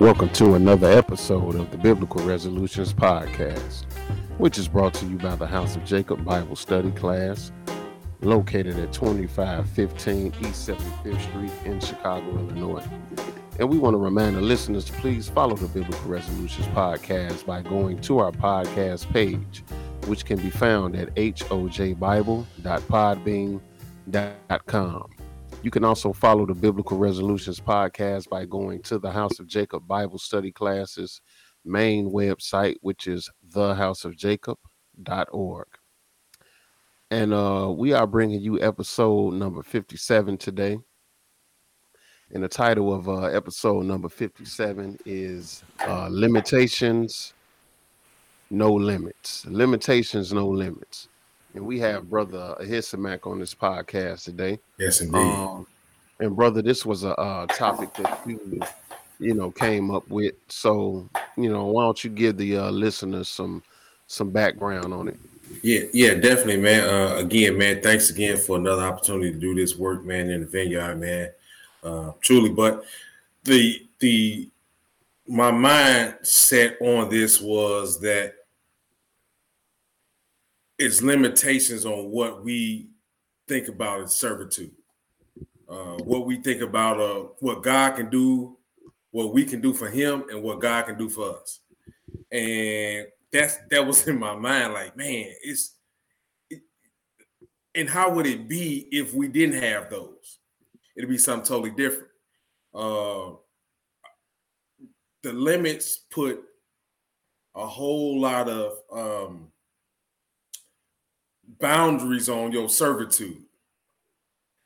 Welcome to another episode of the Biblical Resolutions Podcast, which is brought to you by the House of Jacob Bible Study Class, located at 2515 East 75th Street in Chicago, Illinois. And we want to remind the listeners to please follow the Biblical Resolutions Podcast by going to our podcast page, which can be found at hojbible.podbean.com. You can also follow the Biblical Resolutions podcast by going to the House of Jacob Bible Study Classes main website, which is thehouseofjacob.org. And uh, we are bringing you episode number 57 today. And the title of uh, episode number 57 is uh, Limitations, No Limits. Limitations, No Limits and we have brother Ahisamak on this podcast today. Yes, indeed. Um, and brother, this was a, a topic that you, you know, came up with. So, you know, why don't you give the uh, listeners some some background on it? Yeah, yeah, definitely, man. Uh, again, man, thanks again for another opportunity to do this work, man, in the vineyard, man. Uh, truly, but the the my mindset on this was that it's limitations on what we think about as servitude. Uh, what we think about uh, what God can do, what we can do for Him, and what God can do for us. And that's that was in my mind. Like, man, it's it, and how would it be if we didn't have those? It'd be something totally different. Uh, the limits put a whole lot of um, boundaries on your servitude.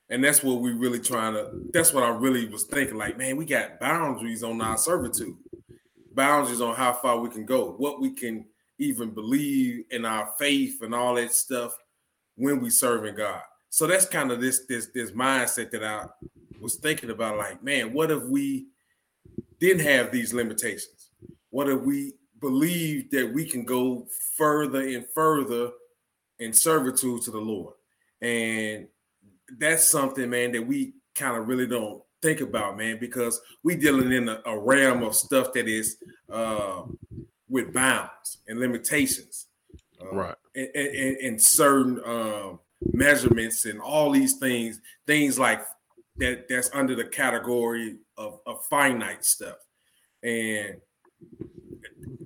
And that's what we really trying to, that's what I really was thinking. Like, man, we got boundaries on our servitude, boundaries on how far we can go, what we can even believe in our faith and all that stuff when we serving God. So that's kind of this this this mindset that I was thinking about. Like, man, what if we didn't have these limitations? What if we believe that we can go further and further in servitude to the Lord. And that's something, man, that we kind of really don't think about, man, because we dealing in a, a realm of stuff that is uh, with bounds and limitations, uh, right? And, and, and certain uh, measurements and all these things, things like that. That's under the category of, of finite stuff, and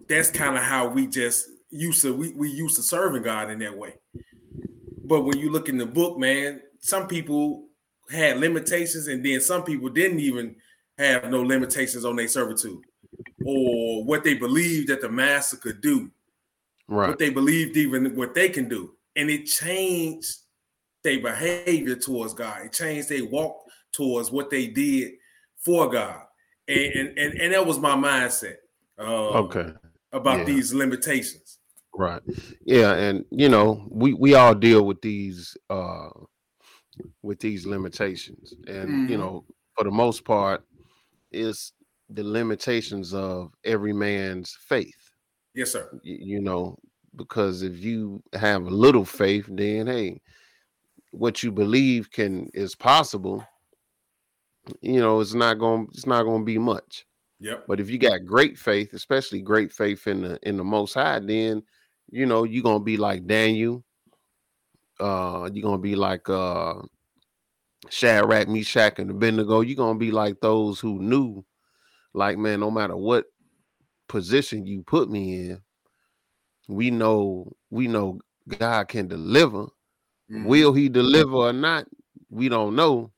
that's kind of how we just used to we, we used to serving God in that way. But when you look in the book, man, some people had limitations, and then some people didn't even have no limitations on their servitude or what they believed that the master could do. Right. What they believed even what they can do. And it changed their behavior towards God. It changed their walk towards what they did for God. And and and, and that was my mindset. Um, okay. About yeah. these limitations. Right. Yeah, and you know, we we all deal with these uh with these limitations. And mm-hmm. you know, for the most part, it's the limitations of every man's faith. Yes, sir. You, you know, because if you have a little faith, then hey, what you believe can is possible, you know, it's not going it's not going to be much. Yep. But if you got great faith, especially great faith in the in the most high, then you know, you're gonna be like Daniel. Uh, you're gonna be like uh Shadrach, Meshach, and Abednego. You're gonna be like those who knew, like, man, no matter what position you put me in, we know we know God can deliver. Mm-hmm. Will he deliver or not? We don't know,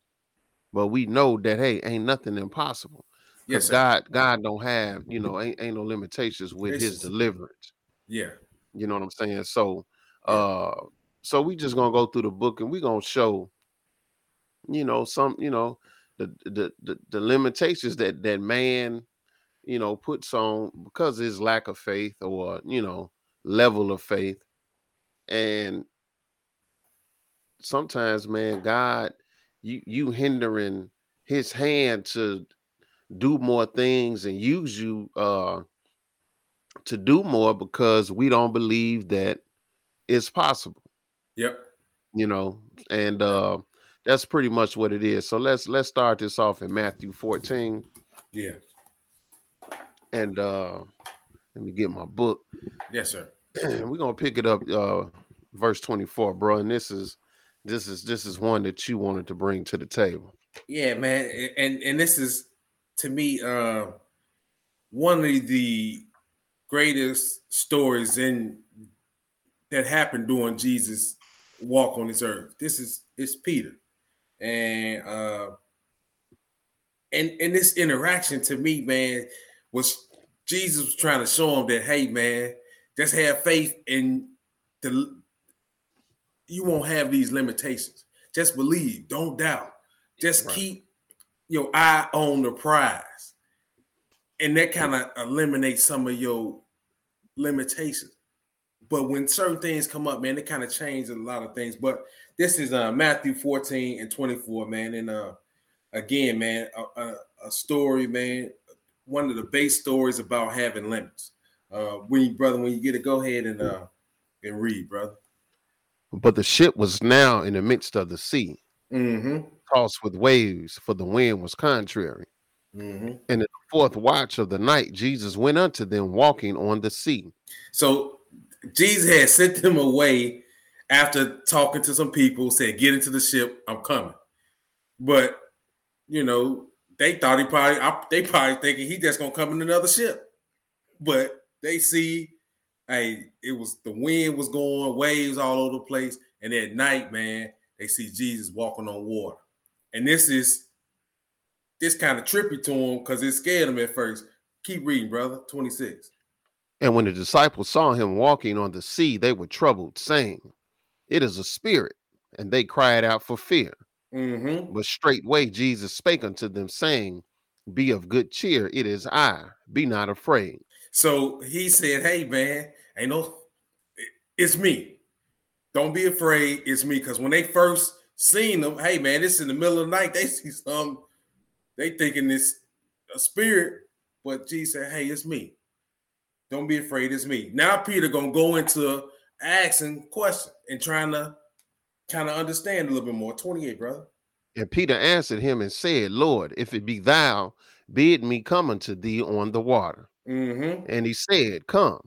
but we know that hey, ain't nothing impossible. Yes, God, God don't have, you know, ain't, ain't no limitations with it's, his deliverance. Yeah. You know what I'm saying? So uh so we just gonna go through the book and we gonna show, you know, some, you know, the the the, the limitations that that man, you know, puts on because of his lack of faith or you know, level of faith. And sometimes, man, God, you you hindering his hand to do more things and use you uh to do more because we don't believe that it's possible. Yep. You know, and uh that's pretty much what it is. So let's let's start this off in Matthew 14 Yeah. And uh let me get my book. Yes, sir. We're gonna pick it up, uh verse 24, bro. And this is this is this is one that you wanted to bring to the table. Yeah, man. And and this is to me uh one of the greatest stories in that happened during Jesus walk on this earth. This is it's Peter. And uh and and this interaction to me, man, was Jesus was trying to show him that, hey, man, just have faith in the you won't have these limitations. Just believe, don't doubt. Just right. keep your eye on the prize. And that kind of eliminates some of your limitations. But when certain things come up, man, it kind of changes a lot of things. But this is uh, Matthew 14 and 24, man. And uh, again, man, a, a, a, story, man, one of the base stories about having limits. Uh, when you, brother, when you get it, go ahead and uh, and read, brother. But the ship was now in the midst of the sea, mm-hmm. tossed with waves, for the wind was contrary. Mm-hmm. And in the fourth watch of the night, Jesus went unto them walking on the sea. So Jesus had sent them away after talking to some people, said, Get into the ship, I'm coming. But you know, they thought he probably they probably thinking he just gonna come in another ship. But they see, hey, it was the wind was going, waves all over the place, and at night, man, they see Jesus walking on water. And this is this kind of trippy to him because it scared him at first. Keep reading, brother. 26. And when the disciples saw him walking on the sea, they were troubled, saying, It is a spirit. And they cried out for fear. Mm-hmm. But straightway Jesus spake unto them, saying, Be of good cheer, it is I, be not afraid. So he said, Hey man, ain't no, it's me. Don't be afraid, it's me. Because when they first seen them, hey man, it's in the middle of the night, they see some, they thinking it's a spirit, but Jesus said, Hey, it's me. Don't be afraid, it's me. Now Peter gonna go into asking question and trying to kind of understand a little bit more. 28, brother. And Peter answered him and said, Lord, if it be thou, bid me come unto thee on the water. Mm-hmm. And he said, Come.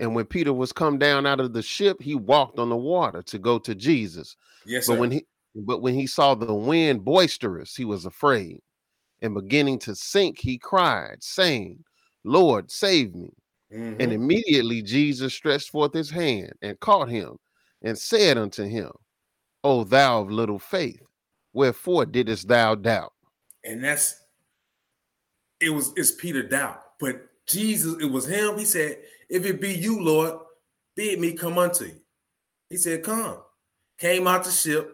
And when Peter was come down out of the ship, he walked on the water to go to Jesus. Yes, but sir. when he but when he saw the wind boisterous, he was afraid. And beginning to sink, he cried, saying, Lord, save me. Mm-hmm. And immediately Jesus stretched forth his hand and caught him and said unto him, O thou of little faith, wherefore didst thou doubt? And that's it was it's Peter doubt, but Jesus, it was him. He said, If it be you, Lord, bid me come unto you. He said, Come. Came out the ship,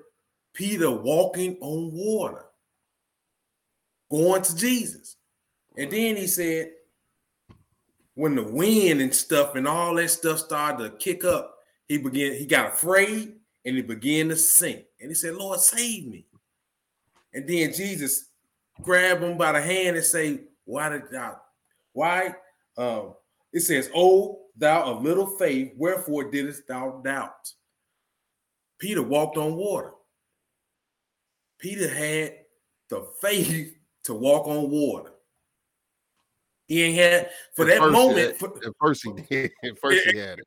Peter walking on water, going to Jesus. And then he said, when the wind and stuff and all that stuff started to kick up, he began, he got afraid and he began to sink. And he said, Lord, save me. And then Jesus grabbed him by the hand and say, Why did thou, why? Um, it says, Oh, thou of little faith, wherefore didst thou doubt? Peter walked on water. Peter had the faith to walk on water. He ain't had for at that moment. For, at first he did. At first he had it.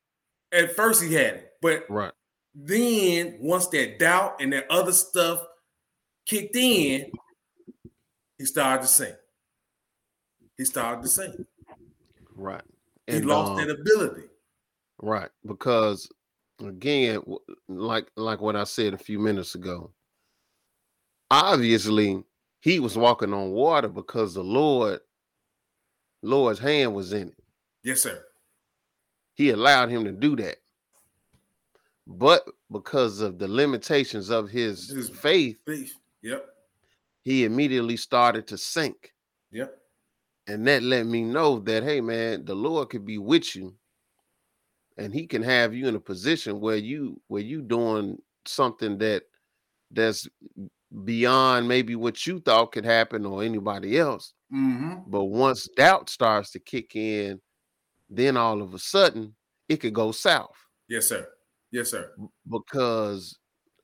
At first he had it, but right then once that doubt and that other stuff kicked in, he started to sink. He started to sink. Right. And, he lost um, that ability. Right. Because again, like like what I said a few minutes ago, obviously he was walking on water because the Lord, Lord's hand was in it. Yes, sir. He allowed him to do that but because of the limitations of his, his faith, faith, yep, he immediately started to sink. Yep. And that let me know that hey man, the Lord could be with you and he can have you in a position where you where you doing something that that's beyond maybe what you thought could happen or anybody else. Mm-hmm. But once doubt starts to kick in, then all of a sudden it could go south. Yes, sir. Yes, sir. Because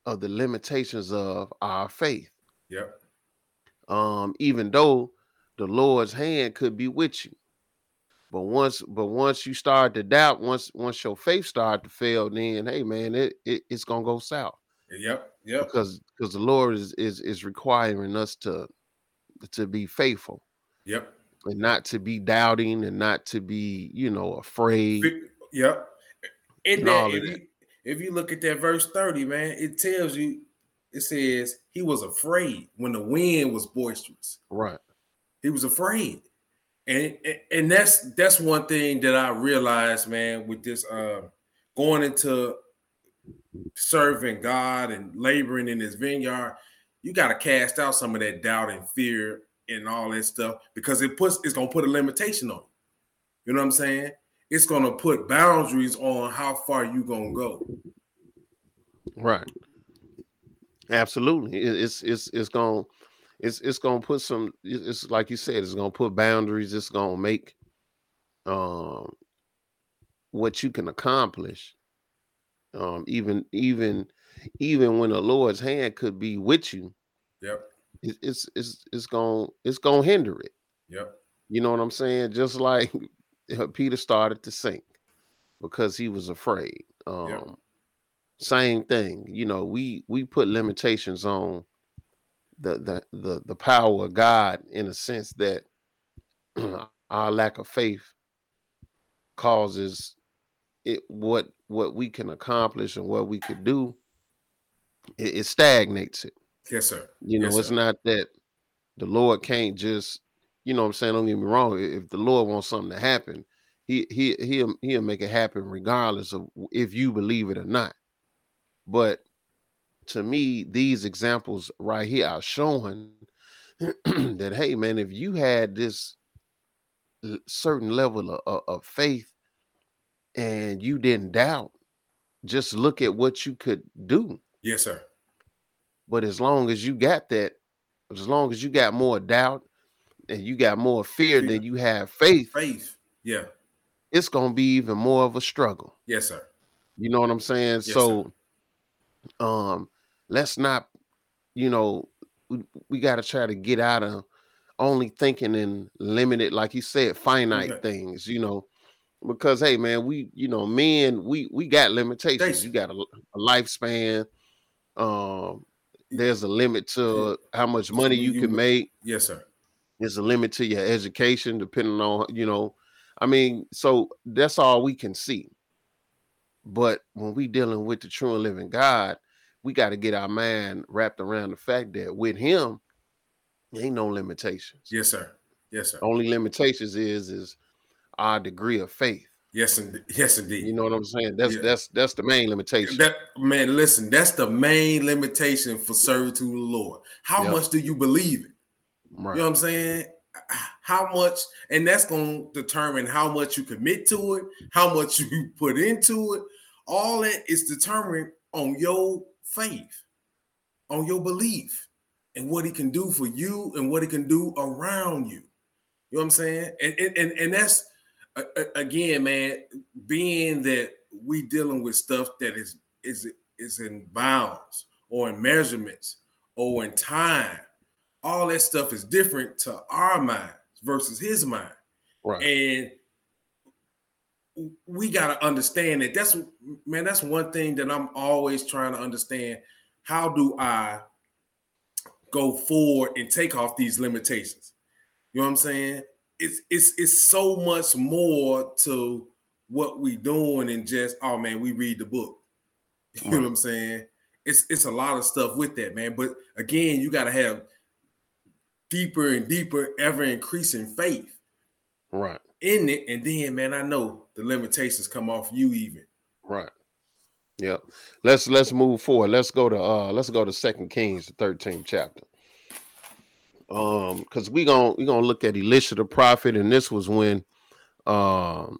of the limitations of our faith. Yep. Um, even though the Lord's hand could be with you. But once, but once you start to doubt, once once your faith start to fail, then hey man, it, it it's gonna go south. Yep, yep. Because because the Lord is is is requiring us to to be faithful. Yep. And not to be doubting and not to be, you know, afraid. Yep. In that, if, you, if you look at that verse 30, man, it tells you, it says he was afraid when the wind was boisterous. Right. He was afraid. And, and that's that's one thing that I realized, man, with this uh, going into serving God and laboring in his vineyard, you got to cast out some of that doubt and fear and all that stuff because it puts it's gonna put a limitation on you. You know what I'm saying? It's gonna put boundaries on how far you gonna go. Right. Absolutely. It's it's it's gonna it's it's gonna put some it's like you said, it's gonna put boundaries, it's gonna make um what you can accomplish. Um even even even when the Lord's hand could be with you. Yep. It, it's it's it's gonna it's gonna hinder it. Yep. You know what I'm saying? Just like Peter started to sink because he was afraid. Um yep. same thing. You know, we we put limitations on the the the, the power of God in a sense that our lack of faith causes it what what we can accomplish and what we could do it, it stagnates it. Yes sir. You know yes, it's sir. not that the lord can't just you know what i'm saying don't get me wrong if the lord wants something to happen he he he'll he'll make it happen regardless of if you believe it or not. But to me, these examples right here are showing that hey, man, if you had this certain level of, of, of faith and you didn't doubt, just look at what you could do. Yes, sir. But as long as you got that, as long as you got more doubt and you got more fear than you have faith, faith, yeah, it's gonna be even more of a struggle. Yes, sir. You know what I'm saying? Yes, so, sir. um, let's not, you know, we, we got to try to get out of only thinking in limited, like you said, finite okay. things, you know, because hey, man, we, you know, men, we we got limitations. You got a, a, lifespan. Um, there's a limit to how much money you, you can make. Yes, sir. There's a limit to your education, depending on, you know, I mean, so that's all we can see. But when we dealing with the true and living God, we got to get our mind wrapped around the fact that with him, ain't no limitations. Yes, sir. Yes, sir. Only limitations is is our degree of faith. Yes, and yes, indeed. You know what I'm saying? That's yeah. that's that's the main limitation. That man, listen, that's the main limitation for servitude to the Lord. How yep. much do you believe it? Right. You know what I'm saying? How much, and that's going to determine how much you commit to it, how much you put into it. All that is determined on your faith, on your belief, and what he can do for you and what he can do around you. You know what I'm saying? And and and, and that's again, man, being that we dealing with stuff that is is is in bounds or in measurements or in time. All that stuff is different to our mind versus his mind. Right. And we got to understand that that's man that's one thing that i'm always trying to understand how do i go forward and take off these limitations you know what i'm saying it's it's it's so much more to what we doing than just oh man we read the book you know what i'm saying it's it's a lot of stuff with that man but again you got to have deeper and deeper ever increasing faith right in it and then man i know the limitations come off you even. Right. Yeah. Let's let's move forward. Let's go to uh let's go to Second Kings, the 13th chapter. Um, because we gonna we gonna look at Elisha the prophet, and this was when um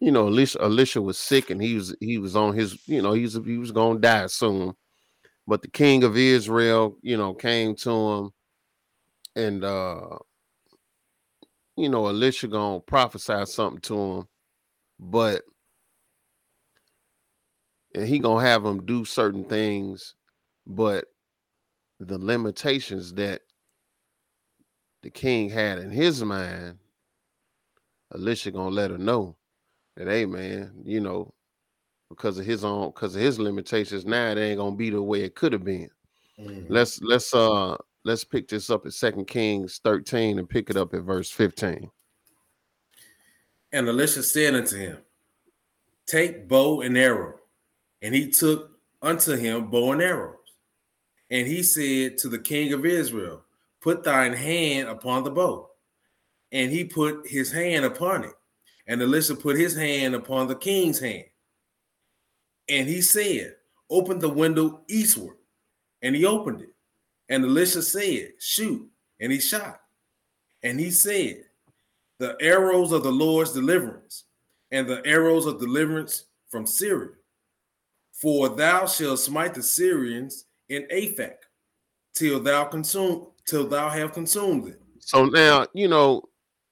you know Elisha Elisha was sick and he was he was on his you know he was he was gonna die soon. But the king of Israel, you know, came to him and uh you know Elisha gonna prophesy something to him but and he gonna have him do certain things, but the limitations that the king had in his mind, Elisha gonna let her know that, hey man, you know, because of his own, because of his limitations, now it ain't gonna be the way it could have been. Mm-hmm. Let's let's uh let's pick this up at Second Kings 13 and pick it up at verse 15. And Elisha said unto him, Take bow and arrow. And he took unto him bow and arrows. And he said to the king of Israel, Put thine hand upon the bow. And he put his hand upon it. And Elisha put his hand upon the king's hand. And he said, Open the window eastward. And he opened it. And Elisha said, Shoot. And he shot. And he said, The arrows of the Lord's deliverance, and the arrows of deliverance from Syria. For thou shalt smite the Syrians in Aphek till thou consume till thou have consumed it. So now, you know,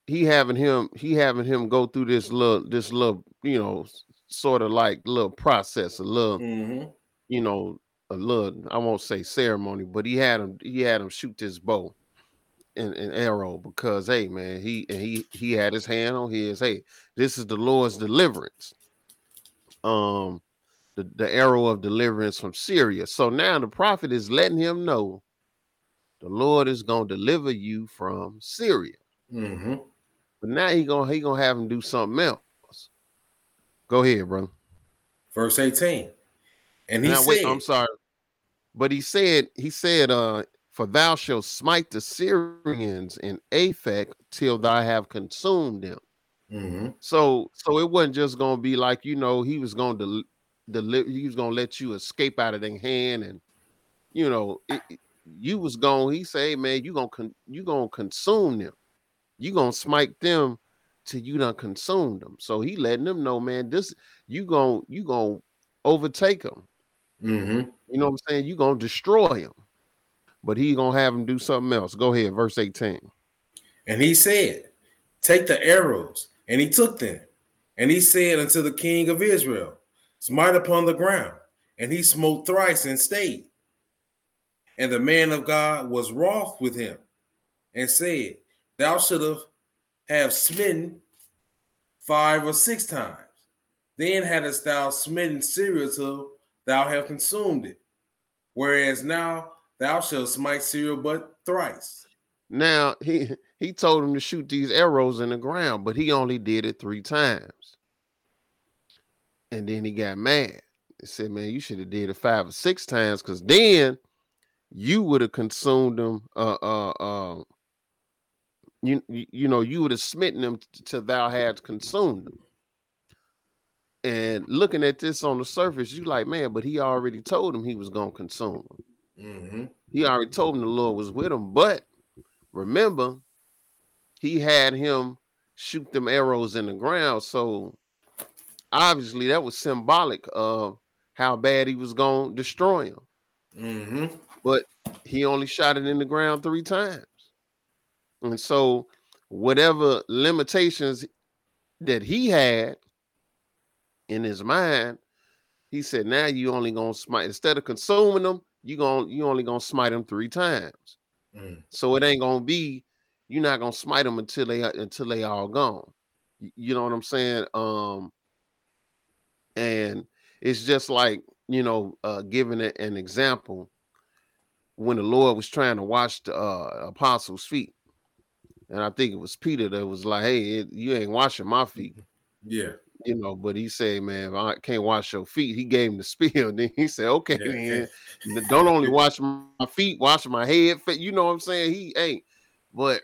he having him, he having him go through this little, this little, you know, sort of like little process, a little, mm-hmm. you know, a little, I won't say ceremony, but he had him, he had him shoot this bow and, and arrow because hey man, he and he he had his hand on his hey, this is the Lord's deliverance. Um the, the arrow of deliverance from Syria. So now the prophet is letting him know the Lord is gonna deliver you from Syria. Mm-hmm. But now he gonna he gonna have him do something else. Go ahead, brother. Verse 18. And he now, said, wait, I'm sorry. But he said, he said, uh, for thou shalt smite the Syrians in Aphek till thou have consumed them. Mm-hmm. So, so it wasn't just gonna be like you know he was gonna del- deliver, he was gonna let you escape out of their hand, and you know it, you was going. He say, man, you gonna con- you gonna consume them, you gonna smite them till you done consumed them. So he letting them know, man, this you gonna you gonna overtake them. Mm-hmm. You know what I'm saying? You gonna destroy him, but he gonna have him do something else. Go ahead, verse 18. And he said, Take the arrows, and he took them. And he said unto the king of Israel, Smite upon the ground. And he smote thrice and stayed. And the man of God was wroth with him, and said, Thou should have have smitten five or six times. Then hadst thou smitten Syria till thou have consumed it. Whereas now thou shalt smite Syria but thrice. Now he he told him to shoot these arrows in the ground, but he only did it three times. And then he got mad. He said, Man, you should have did it five or six times, because then you would have consumed them. Uh uh uh you, you know, you would have smitten them till thou had consumed them. And looking at this on the surface, you like, man, but he already told him he was gonna consume him. Mm-hmm. He already told him the Lord was with him. But remember, he had him shoot them arrows in the ground. So obviously that was symbolic of how bad he was gonna destroy him. Mm-hmm. But he only shot it in the ground three times. And so whatever limitations that he had in his mind, he said, now you only gonna smite instead of consuming them, you gonna you only gonna smite them three times. Mm. So it ain't gonna be you're not gonna smite them until they until they all gone. You know what I'm saying? Um, and it's just like you know, uh, giving it an example when the Lord was trying to wash the uh, apostles' feet, and I think it was Peter that was like, "Hey, it, you ain't washing my feet." Yeah, you know, but he said, man, if I can't wash your feet, he gave him the spiel. Then he said, okay, yeah. man, don't only wash my feet, wash my head. You know what I'm saying? He ain't, but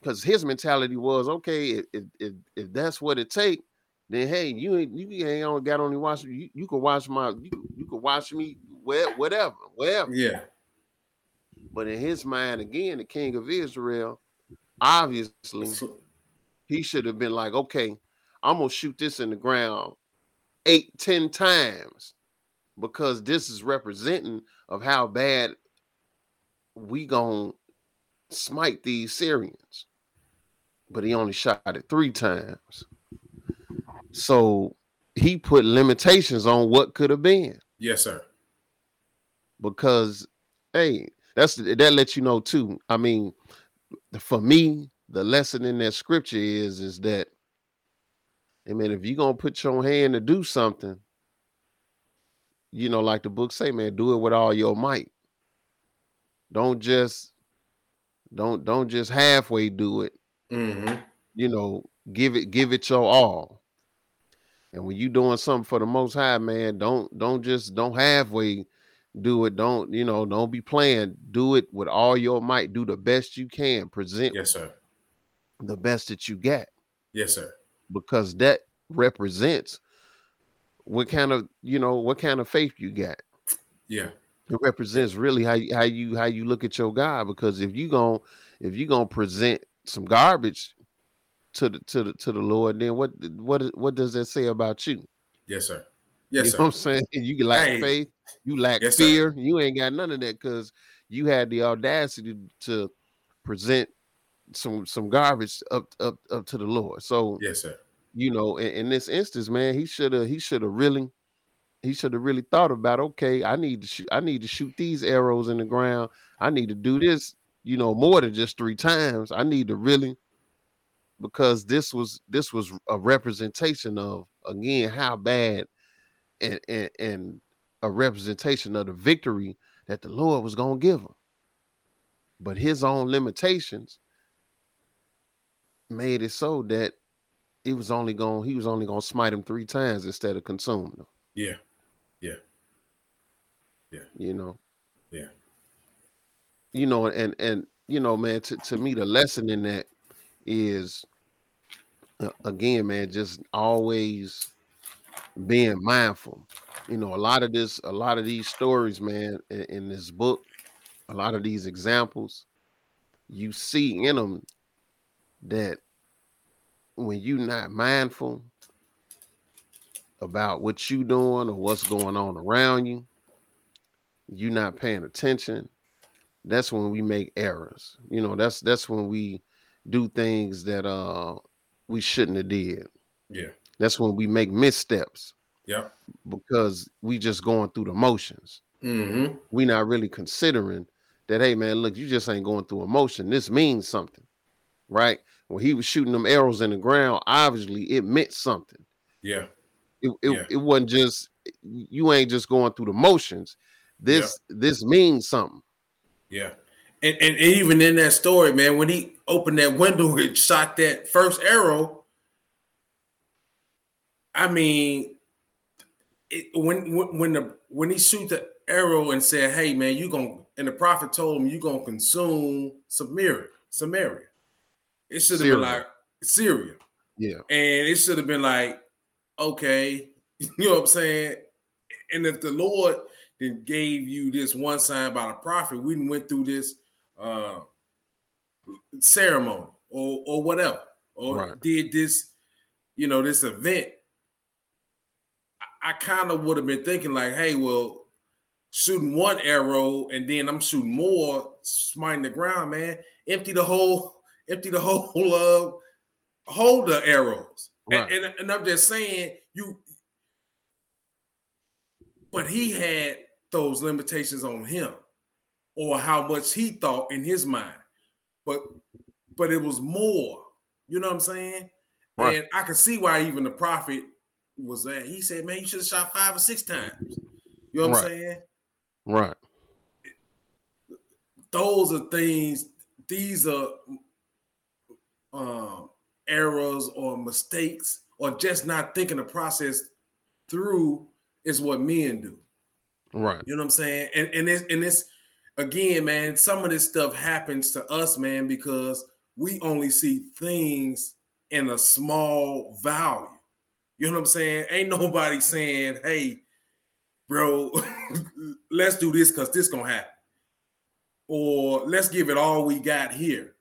because his mentality was, okay, if, if, if that's what it take, then hey, you ain't you ain't got only wash you, you can wash my you, you can wash me where whatever, wherever. Yeah. But in his mind, again, the king of Israel, obviously, he should have been like, okay, I'm gonna shoot this in the ground eight, ten times because this is representing of how bad we gonna smite these Syrians. But he only shot it three times. So he put limitations on what could have been. Yes, sir. Because hey, that's that lets you know too. I mean, for me, the lesson in that scripture is is that, I mean, if you're gonna put your hand to do something, you know, like the book say, man, do it with all your might. Don't just don't don't just halfway do it. Mm-hmm. You know, give it give it your all. And when you doing something for the most high, man, don't don't just don't halfway do it. Don't, you know, don't be playing. Do it with all your might. Do the best you can. Present Yes, sir. the best that you got. Yes, sir. Because that represents what kind of, you know, what kind of faith you got. Yeah. It represents really how you how you how you look at your God. Because if you going if you gonna present some garbage to the to the to the Lord, then what what what does that say about you? Yes, sir. You Yes, know what I'm saying? You lack Hey. faith, you lack Yes, sir. fear, you ain't got none of that because you had the audacity to present some some garbage up up up to the Lord. So Yes, sir. you know, in, in this instance, man, he should have he should have really he should have really thought about okay, I need to shoot I need to shoot these arrows in the ground. I need to do this, you know, more than just three times. I need to really because this was this was a representation of again how bad and and, and a representation of the victory that the Lord was going to give him. But his own limitations made it so that it was only going he was only going to smite him 3 times instead of consume them, Yeah. Yeah yeah you know. Yeah. You know and and you know man to, to me the lesson in that is uh, again man just always being mindful. You know a lot of this a lot of these stories man in, in this book a lot of these examples you see in them that when you're not mindful about what you're doing or what's going on around you you're not paying attention that's when we make errors. You know that's that's when we do things that uh we shouldn't have did. Yeah. That's when we make missteps Yep. because we just going through the motions. Mm-hmm. We not really considering that, hey man, look, you just ain't going through emotion. This means something, right? When he was shooting them arrows in the ground, obviously it meant something. Yeah. It it, Yeah. it wasn't just you ain't just going through the motions. This this means something. Yeah. And, and even in that story, man, when he opened that window and shot that first arrow, I mean, it, when when the when he shoot the arrow and said, "Hey, man, you gonna," and the prophet told him, "You gonna consume Samaria, Samaria." It should have been like Syria, Yeah, and it should have been like, okay, you know what I'm saying? And if the Lord then gave you this one sign by the prophet, we went through this uh ceremony or or whatever, or Right. did this, you know, this event. I, kind of would have been thinking like, hey, well, shooting one arrow and then I'm shooting more, smiting the ground, man. Empty the whole, empty the whole uh hold the arrows. And- And, and I'm just saying, you but he had those limitations on him or how much he thought in his mind. But but it was more. You know what I'm saying? Right. And I can see why even the prophet was there. He said, man, you should have shot five or six times. You know what I'm saying? right. those are things these are um errors or mistakes or just not thinking the process through is what men do Right. you know what i'm saying and and it's and it's again man some of this stuff happens to us man because we only see things in a small value you know what i'm saying ain't nobody saying hey bro let's do this because this gonna happen or let's give it all we got here.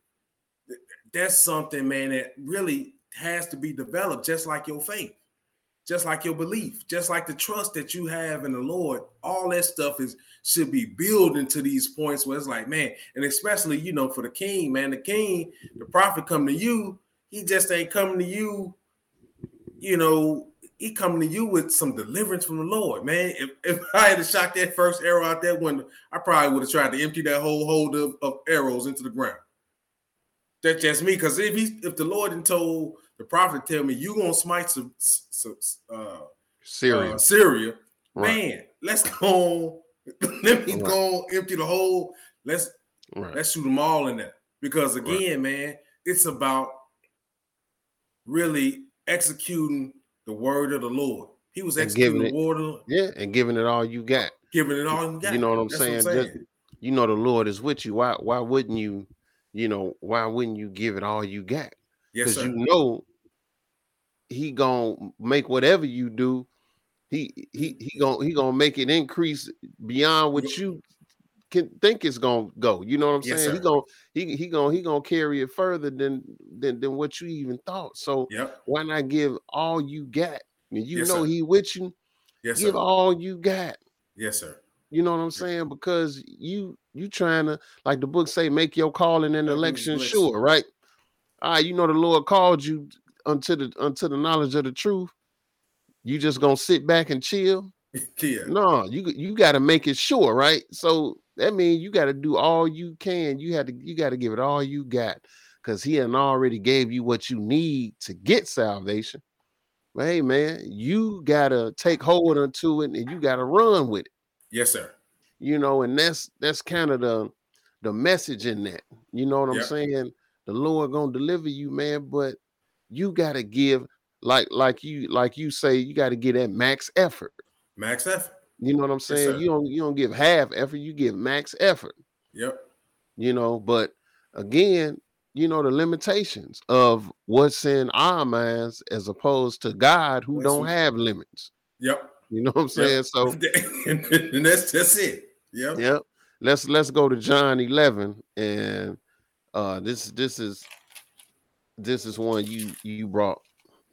That's something, man, that really has to be developed, just like your faith, just like your belief, just like the trust that you have in the Lord. All that stuff is should be building to these points where it's like, man, and especially you know for the king, man, the king, the prophet come to you, he just ain't coming to you, you know. He coming to you with some deliverance from the Lord, man. If, if I had shot that first arrow out that window, I probably would have tried to empty that whole hold of, of arrows into the ground. That's just me. Because if he, if the Lord had told the prophet, tell me you gonna smite some, some uh, Syria. uh, Syria, Right. man, let's go. Let me Right. go empty the hole. Let's right. let's shoot them all in there. Because again, man, it's about really executing the word of the Lord. He was executing giving the word, of, Yeah, and giving it all you got. giving it all you got. You know what I'm That's saying? Just- you know the Lord is with you. Why why wouldn't you, you know, why wouldn't you give it all you got? yes, Because you know he gonna make whatever you do, he he he gonna he gonna make it increase beyond what you can think it's gonna go. You know what I'm Yes, saying? sir. He gonna he he gonna he gonna carry it further than than than what you even thought. So Yep. why not give all you got? And you Yes, know sir. he with you, Yes, give sir. all you got. Yes, sir. You know what I'm saying? Because you you trying to like the book say, make your calling and election. sure, right? All right, you know the Lord called you unto the unto the knowledge of the truth. You just gonna sit back and chill? Yeah. No, you you got to make it sure, right? So that means you got to do all you can. You had to you got to give it all you got, because He had already gave you what you need to get salvation. But hey, man, you gotta take hold onto it and you gotta run with it Yes, sir. you know, and that's that's kind of the the message in that. You know what I'm Yep. saying? The Lord gonna deliver you, man, but you gotta give like like you like you say, you gotta get that max effort. Max effort. You know what I'm saying? sir. you don't you don't give half effort, you give max effort, Yep. you know, but again, you know the limitations of what's in our minds as opposed to God who don't have limits. Yep. You know what I'm saying? So and that's that's it. Yep. Yep. Let's let's go to John 11 and uh this this is this is one you you brought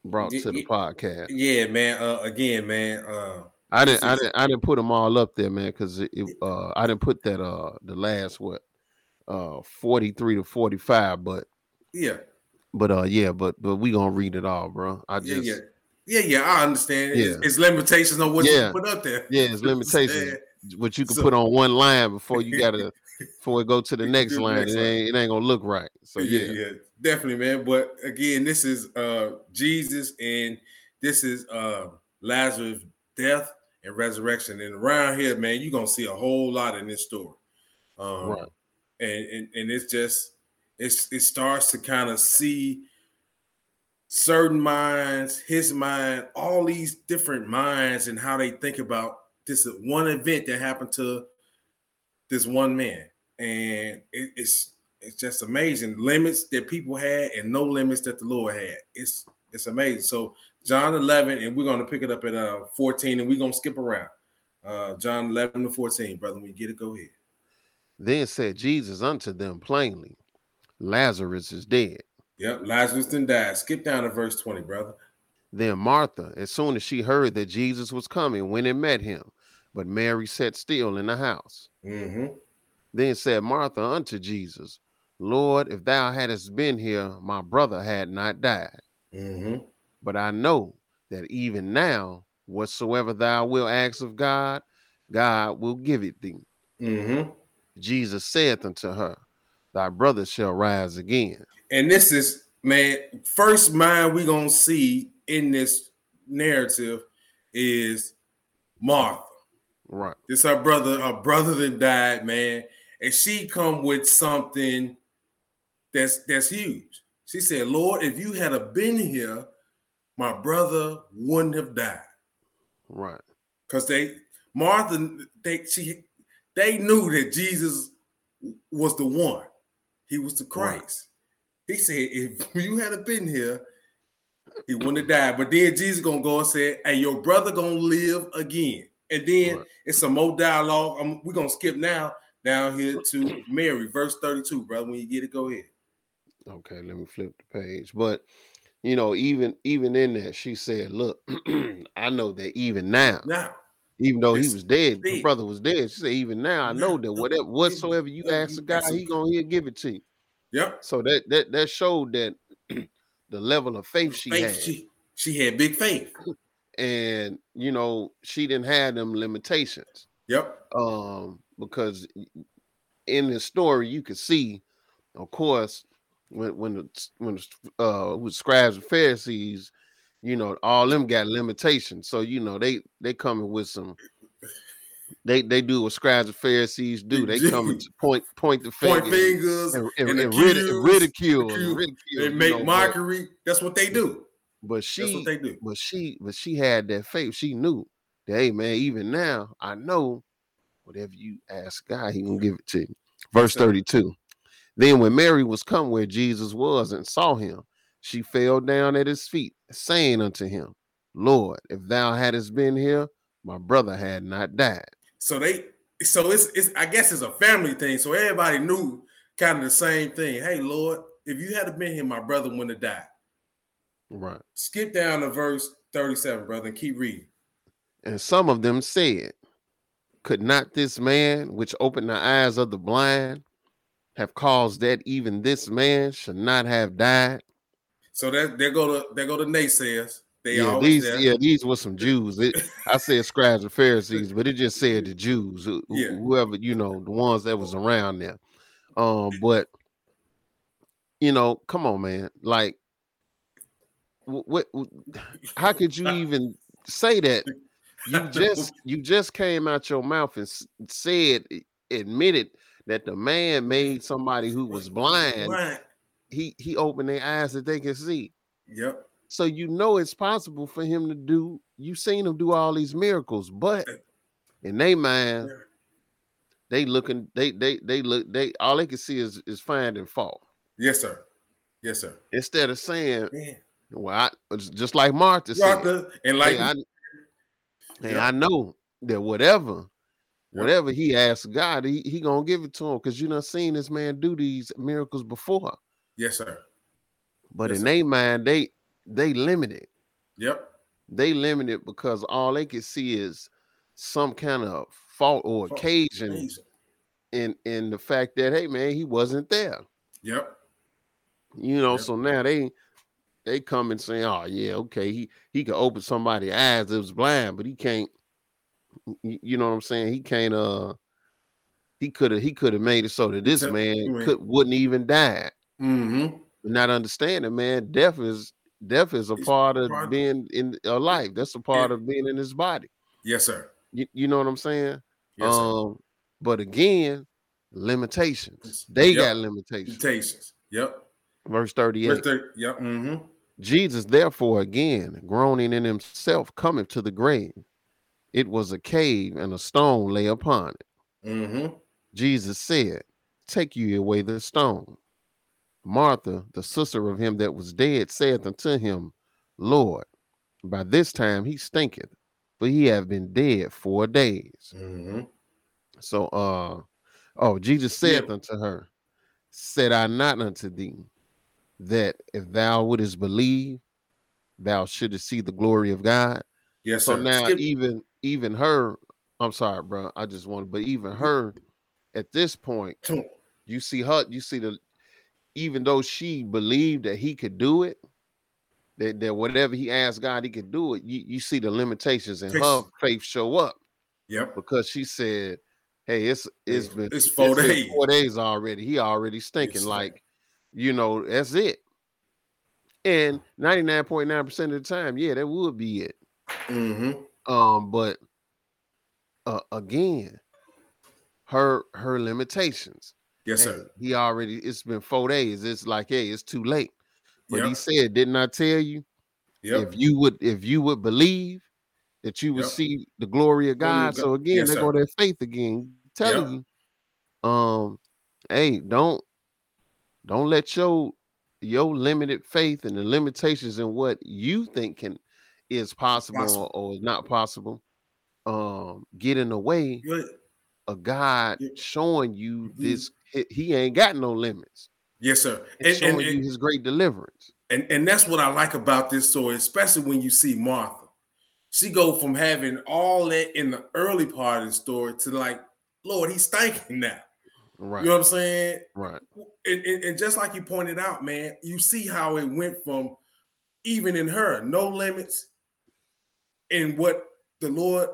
brought to the podcast. Yeah, man. Uh, again, man. Uh, I didn't I didn't I didn't put them all up there, man, because it, uh I didn't put that uh the last what uh 43 to 45, but yeah. but uh yeah, but but we gonna read it all, bro. I just yeah. Yeah, yeah, I understand. Yeah. it's limitations on what Yeah. you put up there. Yeah, it's limitations. Yeah. what you can So- put on one line before you gotta before it go to the next line. it ain't it ain't gonna look right. So yeah, yeah. yeah, definitely, man. But again, this is uh Jesus and this is uh Lazarus' death and resurrection. And around here, man, you're gonna see a whole lot in this story. Um Right. and, and and it's just it's it starts to kind of see certain minds, his mind, all these different minds and how they think about this one event that happened to this one man. And it, it's it's just amazing limits that people had and no limits that the Lord had. It's it's amazing. So John 11, and we're gonna pick it up at uh 14, and we're gonna skip around. Uh John 11 to 14, brother. When you get it, go ahead. Then said Jesus unto them plainly, Lazarus is dead. Yep, Lazarus then died. Skip down to verse 20, brother. Then Martha, as soon as she heard that Jesus was coming, went and met him. But Mary sat still in the house. Mm-hmm. Then said Martha unto Jesus, Lord, if thou hadst been here, my brother had not died. Mm-hmm. But I know that even now, whatsoever thou wilt ask of God, God will give it thee. Mm-hmm. Jesus saith unto her, Thy brother shall rise again. And this is man, first mind we gonna see in this narrative is Martha. Right. This her brother, her brother that died, man, and she come with something that's that's huge. She said, "Lord, if you had a been here, my brother wouldn't have died." Right. Because they Martha, they she they knew that Jesus was the one. He was the Right. Christ. He said, if you hadn't been here, he wouldn't have died. But then Jesus gonna go and say, Hey, your brother gonna live again. And then Right. it's some more dialogue. Um, we're gonna skip now down here to Mary, verse 32, brother. When you get it, go ahead. Okay, let me flip the page. But you know, even even in that, she said, Look, I know that even now, Now, even though he was dead, the brother was dead. She said, Even now, I know that whatever whatsoever you ask of God, he gonna he'll give it to you. yep. So that that that showed that the level of faith she faith, had. she, she had big faith. and you know, she didn't have them limitations. Yep. um because in the story you could see of course when when the when the, uh with scribes and Pharisees, you know, all them got limitations. So you know they they coming with some. They they do what scribes and Pharisees do. They come to point point the Point finger fingers and, and, and, and accuse, ridicule, ridicule, ridicule, you make know, but- mockery. That's what they do. But That's she what they do. but she but she had that faith. She knew that hey man, even now I know whatever you ask God, he gonna give it to you. Verse sir. 32. Then when Mary was come where Jesus was and saw him, she fell down at his feet, saying unto him, Lord, if thou hadst been here, my brother had not died. So they so it's it's I guess it's a family thing. So everybody knew kind of the same thing. Hey Lord, if you had been here, my brother wouldn't have died. Right. Skip down to verse 37, brother, and keep reading. And some of them said, Could not this man which opened the eyes of the blind have caused that even this man should not have died? So that there go to they go the naysayers. They yeah, these there. yeah, these were some Jews. It, I said scribes and Pharisees, but it just said the Jews, who, Yeah. whoever you know, the ones that was around there. Um, but you know, come on, man, like wh- what? How could you even say that? You just you just came out your mouth and said, admitted that the man made somebody who was blind. Blind. He he opened their eyes that they can see. Yep. So you know it's possible for him to do. You've seen him do all these miracles, but in their mind, they looking. They they they look. They all they can see is is finding fault Yes, sir. Yes, sir. instead of saying, Man. "Well, I, just like Martha said, and like hey, I, hey, Yeah. I know that whatever." Whatever he asks God, he, he gonna give it to him because you done seen this man do these miracles before. yes, sir. But Yes, in their mind, they they limited. Yep. they limited because all they could see is some kind of fault or Fault. occasion Amazing. in in the fact that hey man he wasn't there Yep. you know Yep. so now they they come and say oh yeah okay he he could open somebody's eyes that was blind but he can't you know what i'm saying he can't uh he could have he could have made it so that this man could wouldn't even die Mm-hmm. not understanding man death is death is a It's part of part being in a life that's a part of being in his body Yes, sir. you, you know what i'm saying Yes, sir. um, but again, limitations. They Yep. got limitations. Limitations. Yep. Verse 38. Verse 30. Yep. Mm-hmm. Jesus, therefore, again, groaning in himself, cometh to the grave. It was a cave, and a stone lay upon it. Mm-hmm. Jesus said, Take you away the stone. Martha, the sister of him that was dead, saith unto him, Lord, by this time he stinketh, for he have been dead four days. Mm-hmm. So uh oh Jesus said Yeah. unto her, Said I not unto thee that if thou wouldest believe, thou shouldest see the glory of God. Yes, So sir. now Skip- even even her, I'm sorry, bro. I just want but even her at this point, you see her, you see the even though she believed that he could do it, that, that whatever he asked God, he could do it. You, you see the limitations in her faith show up Yep. because she said, "Hey, it's it's been It's four been days. four days already. He already stinking. It's like, you know, that's it." And ninety nine point nine percent of the time, yeah, that would be it. Mm-hmm. Um, but uh, again, her her limitations. Yes, sir. he already. It's been four days. It's like, hey, it's too late. But he said, "Didn't I tell you? Yep. If you would, if you would believe." That you would Yep. see the glory of God. So again, Yes, they go their faith again, telling you, um, hey, don't don't let your your limited faith and the limitations in what you think can is possible, Possible. Or, is not possible, um, get in the way Good. of God Yeah. showing you Mhm. this. He, ain't got no limits. Yes, sir. And, And, showing and, you his great deliverance. and and that's what I like about this story, especially when you see Martha. She go from having all that in the early part of the story to like, Lord, he's thanking now. Right, You know what I'm saying? right, And, and, and just like you pointed out, man, you see how it went from even in her, no limits in what the Lord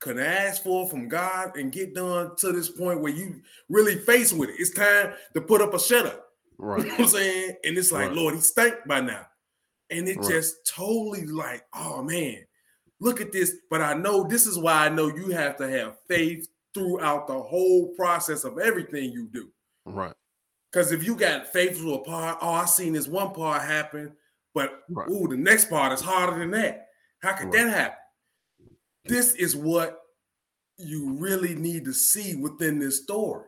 could ask for from God and get done to this point where you really face with it. It's time to put up a shut up. Right. You know what I'm saying? And it's like, Right. Lord, he stank by now. And it Right. just totally like, oh man, look at this. But I know this is why I know you have to have faith throughout the whole process of everything you do. Right. Because if you got faith to a part, oh, I seen this one part happen, but Right. ooh, the next part is harder than that. How could Right. that happen? This is what you really need to see within this story.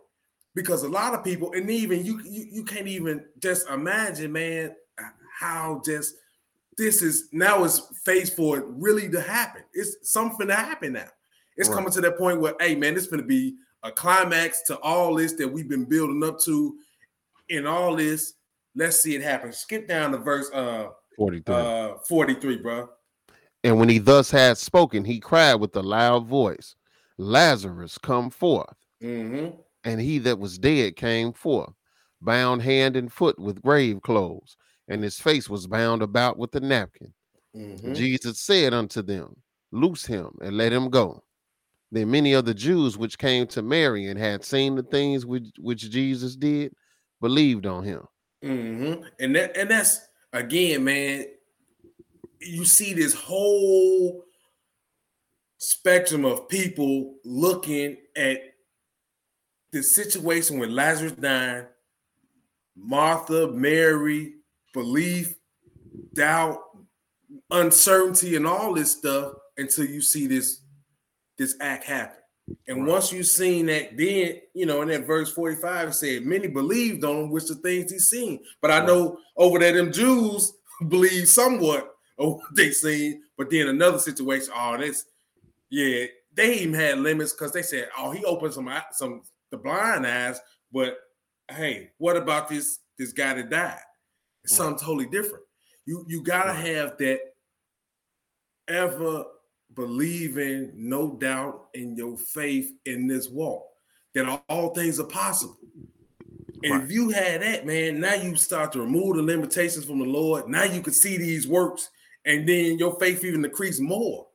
Because a lot of people, and even you, you, you can't even just imagine, man, how just this is now is phase for it really to happen. It's something to happen now. It's Right. coming to that point where, hey, man, it's going to be a climax to all this that we've been building up to, and all this. Let's see it happen. Skip down to verse uh 43. uh 43, bro. And when he thus had spoken, he cried with a loud voice, Lazarus, come forth. Mm-hmm. And he that was dead came forth, bound hand and foot with grave clothes, and his face was bound about with a napkin. Mm-hmm. Jesus said unto them, Loose him and let him go. Then many of the Jews which came to Mary and had seen the things which, which Jesus did believed on him. Mm-hmm. And that and that's again, man. You see this whole spectrum of people looking at the situation with Lazarus dying, Martha, Mary, belief, doubt, uncertainty, and all this stuff until you see this this act happen. And Right. once you've seen that, then you know, in that verse 45, it said, Many believed on him, which the things he's seen. But I know over there, them Jews believe somewhat of what they seen, but then another situation, oh, this, yeah, they even had limits because they said, Oh, he opened some some the blind eyes, but hey, what about this this guy that died? It's Right. something totally different. You you gotta Right. have that ever believing, no doubt in your faith in this walk, that all, all things are possible. And Right. if you had that, man, now you start to remove the limitations from the Lord. Now you can see these works, and then your faith even increase more.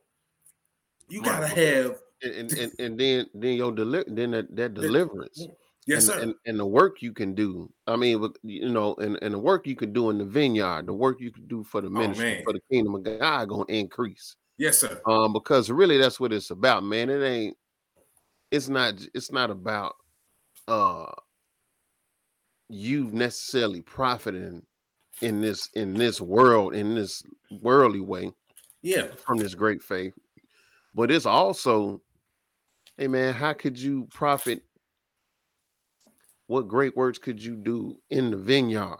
You gotta have, And and, and, then then your deli- then that, that deliverance. yes, and, sir. And, and the work you can do. I mean, you know, and, and the work you can do in the vineyard, the work you can do for the ministry, Oh, for the kingdom of God, going to increase. yes, sir. Um, because really, that's what it's about, man. It ain't. It's not. It's not about uh you necessarily profiting in this in this world in this worldly way Yeah. from this great faith, but it's also, hey man, how could you profit? What great works could you do in the vineyard?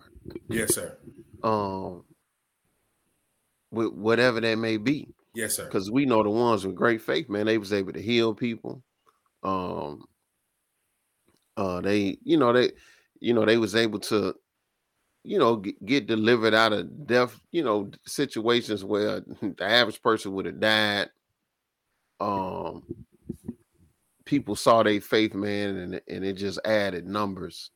Yes, sir. Um, with whatever that may be, Yes, sir. because we know the ones with great faith, man, they was able to heal people. Um, uh, they, you know, they, you know, they was able to, you know, get, get delivered out of death, you know, situations where the average person would have died. Um, people saw their faith, man, and and it just added numbers,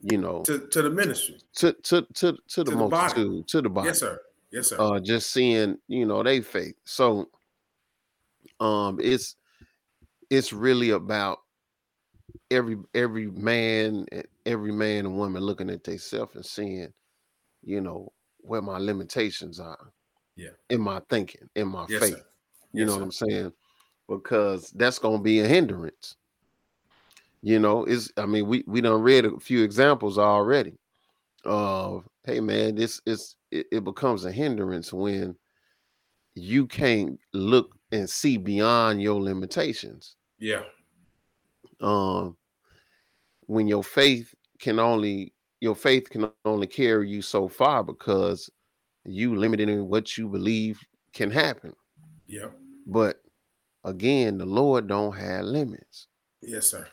you know, To, to the ministry. to to to to the To the body. to the body. Yes, sir. Yes, sir. uh just seeing you know they faith so um it's it's really about every every man and every man and woman looking at themselves and seeing you know where my limitations are Yeah. in my thinking in my yes, faith sir. you Yes, know sir. what i'm saying because that's going to be a hindrance you know it's i mean we we done read a few examples already of hey man this is it, it becomes a hindrance when you can't look and see beyond your limitations Yeah. um when your faith can only your faith can only carry you so far because you limited in what you believe can happen Yeah. but again the lord don't have limits Yes, sir.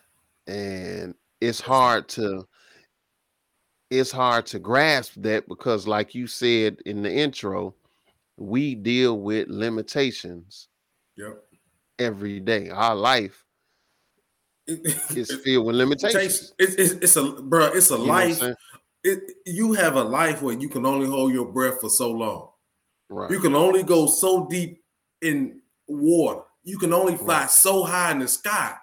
and it's hard to it's hard to grasp that because like you said in the intro we deal with limitations Yep. every day our life It- is it- filled with limitations It's, it's, it's a bro. It's a You know what I'm life. It, you have a life where you can only hold your breath for so long. right You can only go so deep in water. You can only fly Right. so high in the sky.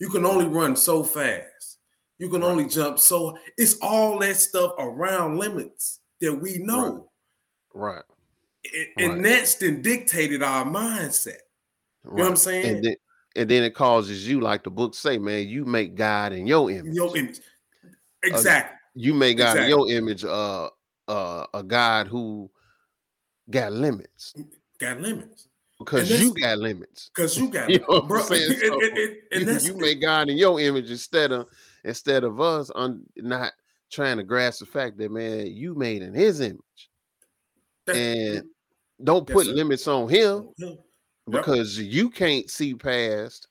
You can only run so fast. You can right. only jump so it's all that stuff around limits that we know. Right. right. And, and that's then dictated our mindset. You know what I'm saying? And then, and then it causes you, like the book say, man, you make God in your image. Your image. Exactly. Uh, you make God exactly. in your image uh uh a God who got limits. Got limits. Because you got limits. Because you got you know bro. So you, you make God in your image instead of instead of us on not trying to grasp the fact that man, you made in his image. and don't put limits on him yep. because you can't see past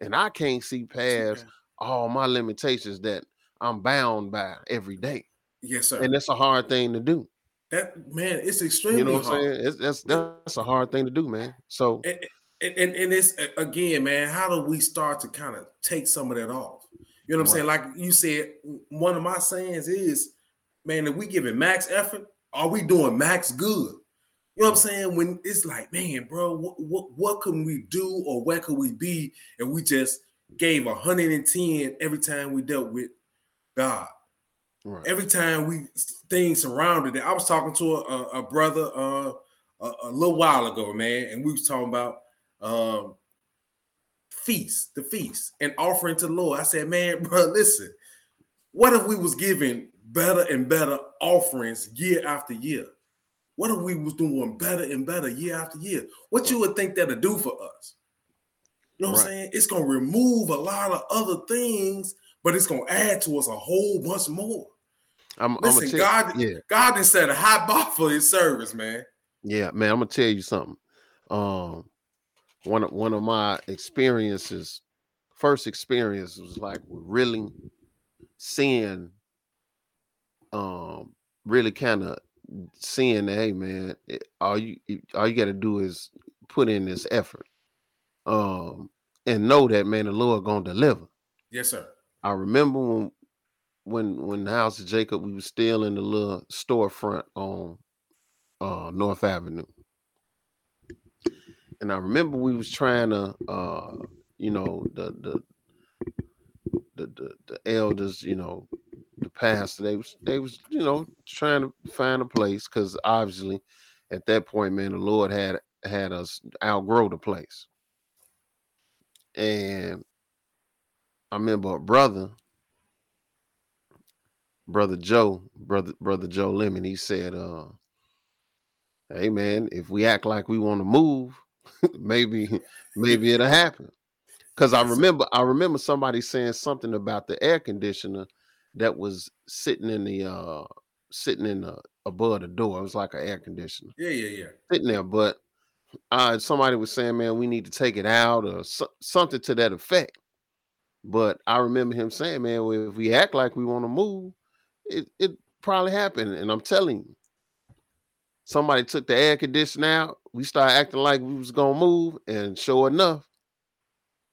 and I can't see past all my limitations that I'm bound by every day. Yes, sir. And that's a hard thing to do. That man, it's extremely you know what hard. I'm saying. It's, that's that's a hard thing to do, man. So and, and, and it's again, man. How do we start to kind of take some of that off? You know what I'm saying? Like you said, one of my sayings is, man, if we giving max effort, are we doing max good? You know what I'm saying? When it's like, man, bro, what what, what can we do or where could we be And we just gave 110 every time we dealt with God? Right. Every time we things surrounded it. I was talking to a, a brother uh, a, a, little while ago, man, and we was talking about um, feast, the feast, and offering to the Lord. I said, man, bro, listen, what if we was giving better and better offerings year after year? What if we was doing better and better year after year? What you would think that'll do for us? You know what right. I'm saying? It's gonna remove a lot of other things, but it's gonna add to us a whole bunch more. I'm, Listen, I'm God, you, yeah. God didn't set a high bar for his service, man. Yeah, man. I'm gonna tell you something. Um, one of one of my experiences, first experience was like really seeing, um, really kind of seeing that, hey man, it, all you all you got to do is put in this effort, um, and know that man, the Lord gonna deliver. Yes, sir. I remember when when when the house of Jacob, we was still in the little storefront on uh North Avenue. And I remember we was trying to uh you know the the the the, the elders, you know, the pastor, they was they was, you know, trying to find a place because obviously at that point, man, the Lord had had us outgrow the place. And I remember a brother brother Joe, brother brother Joe Lemon, he said, uh, "Hey man, if we act like we want to move, maybe maybe it'll happen." Because I remember I remember somebody saying something about the air conditioner that was sitting in the uh sitting in the above the door. It was like an air conditioner. Yeah, yeah, yeah. Sitting there, but uh somebody was saying, "Man, we need to take it out," or so, something to that effect. But I remember him saying, "Man, well, if we act like we want to move, it, it probably happened. And I'm telling you, somebody took the air conditioner out. We started acting like we was gonna move, and sure enough,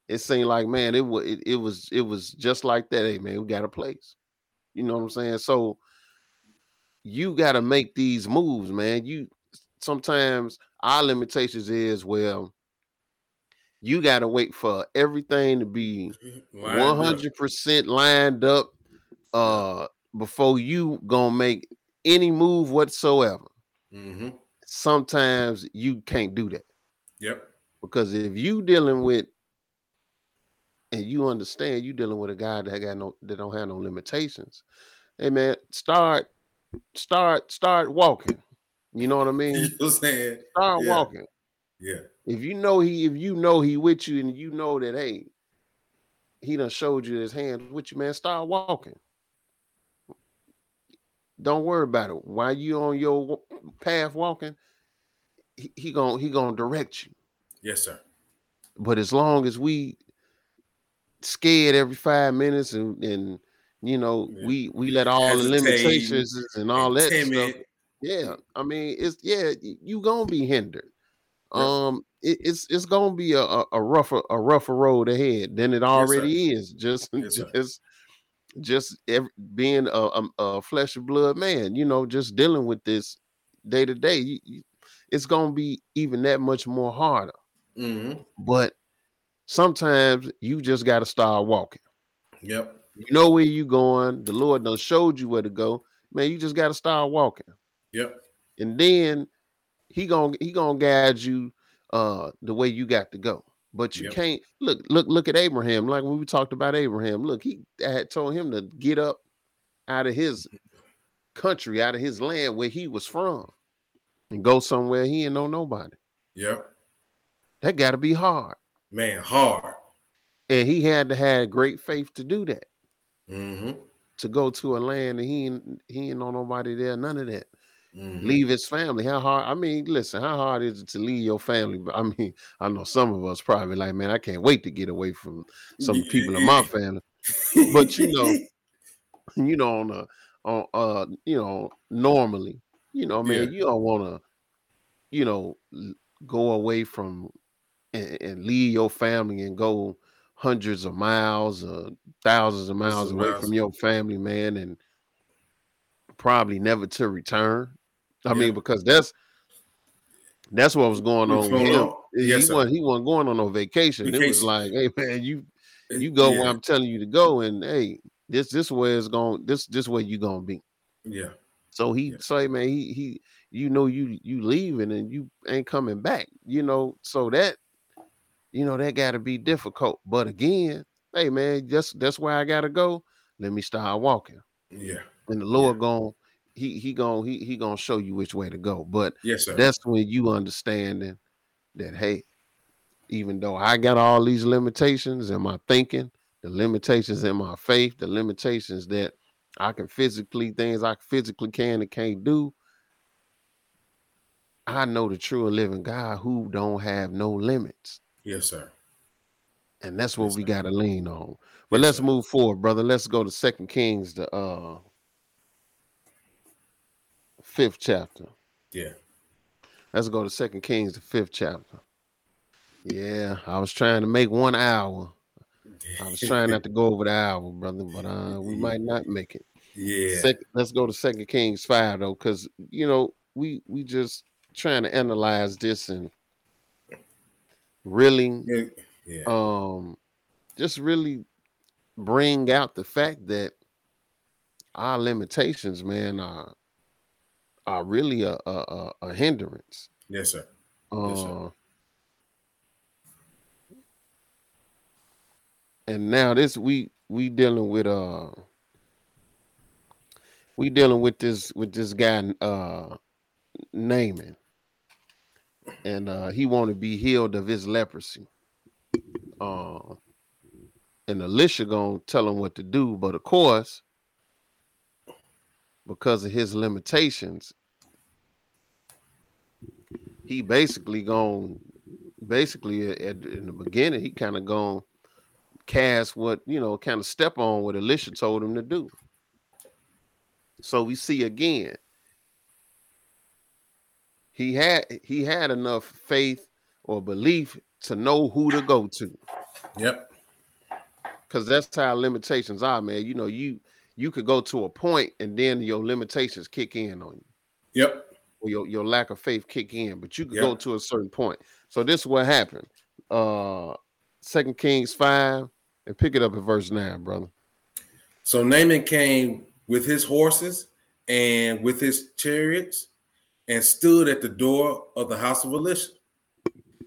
it seemed like man, it was it, it was it was just like that. Hey man, we got a place. You know what I'm saying? So you got to make these moves, man. You sometimes our limitations is well, you got to wait for everything to be 100% lined up, uh before you gonna make any move whatsoever. Mm-hmm. Sometimes you can't do that. Yep. Because if you dealing with and you understand you dealing with a guy that got no that don't have no limitations, hey man, start start start walking. You know what I mean? You know saying? Start yeah. walking. Yeah. If you know he if you know he with you and you know that hey, he done showed you his hand with you, man, start walking. Don't worry about it. While you on your path walking, he, he gonna he gonna direct you. Yes, sir. But as long as we scared every five minutes and and you know yeah. we we let all Hesitate, the limitations and all that stuff. Yeah, I mean it's yeah you gonna be hindered. Um, it, it's it's gonna be a, a, rougher a rougher road ahead than it already yes, is. Just yes, just just every, being a, a, a, flesh and blood man, you know, just dealing with this day to day, it's gonna be even that much more harder. Mm-hmm. But sometimes you just got to start walking. Yep. You know where you going. The Lord done showed you where to go. Man, you just got to start walking. Yep. And then he gonna he gonna guide you uh the way you got to go. But you Yep. can't look look look at Abraham. Like when we talked about Abraham, look, he had told him to get up out of his country, out of his land where he was from, and go somewhere he ain't know nobody. Yep. That got to be hard. Man, hard. And he had to have great faith to do that. Mm-hmm. To go to a land and he ain't, he ain't know nobody there, none of that. mm-hmm. Leave his family. How hard? I mean, listen, how hard is it to leave your family? But I mean, I know some of us probably like, man, I can't wait to get away from some people in my family. but you know, you know, on a on uh, you know, normally, you know, man, Yeah. you don't want to, you know, go away from and, and leave your family and go hundreds of miles, or thousands of miles away miles. from your family, man, and probably never to return. I Yeah. mean, because that's that's what was going on with him. on? He Yes, sir. wasn't he wasn't going on no vacation. It was like, hey man, you you go where. I'm telling you to go, and hey, this this way is going this this way you gonna be. Yeah. So he Yeah. say, man, he he you know you you leaving and you ain't coming back, you know. So that you know that gotta be difficult. But again, hey man, that's that's where I gotta go. Let me start walking. Yeah. And the Lord gon' he he gon' he he gonna show you which way to go. But Yes, sir. that's when you understanding that hey, even though I got all these limitations in my thinking, the limitations in my faith, the limitations that I can physically things I physically can and can't do. I know the true living God who don't have no limits. Yes, sir. And that's what Yes, we gotta lean on. But Yes, let's sir. move forward, brother. Let's go to Second Kings, the uh fifth chapter. Yeah. Let's go to Second Kings, the fifth chapter. Yeah, I was trying to make one hour. I was trying not to go over the hour, brother, but uh, we might not make it. Yeah. Let's go to Second Kings five though, because you know we we just trying to analyze this and really yeah. Yeah. um just really bring out the fact that our limitations, man, are are really a a, a, a hindrance. Yes, sir. Uh, Yes, sir. and now this we we dealing with uh we dealing with this with this guy uh Naaman. And uh he want to be healed of his leprosy. Uh, and Elisha gonna tell him what to do, but of course, because of his limitations, he basically gonna basically at, in the beginning he kind of gonna cast what you know, kind of step on what Elisha told him to do. So we see again, he had he had enough faith or belief to know who to go to Yep. because that's how limitations are, man. You know, you you could go to a point and then your limitations kick in on you, Yep. or your, your lack of faith kick in, but you could Yeah. go to a certain point. So this is what happened. Uh Second Kings five and pick it up at verse nine, brother. So Naaman came with his horses and with his chariots and stood at the door of the house of Elisha.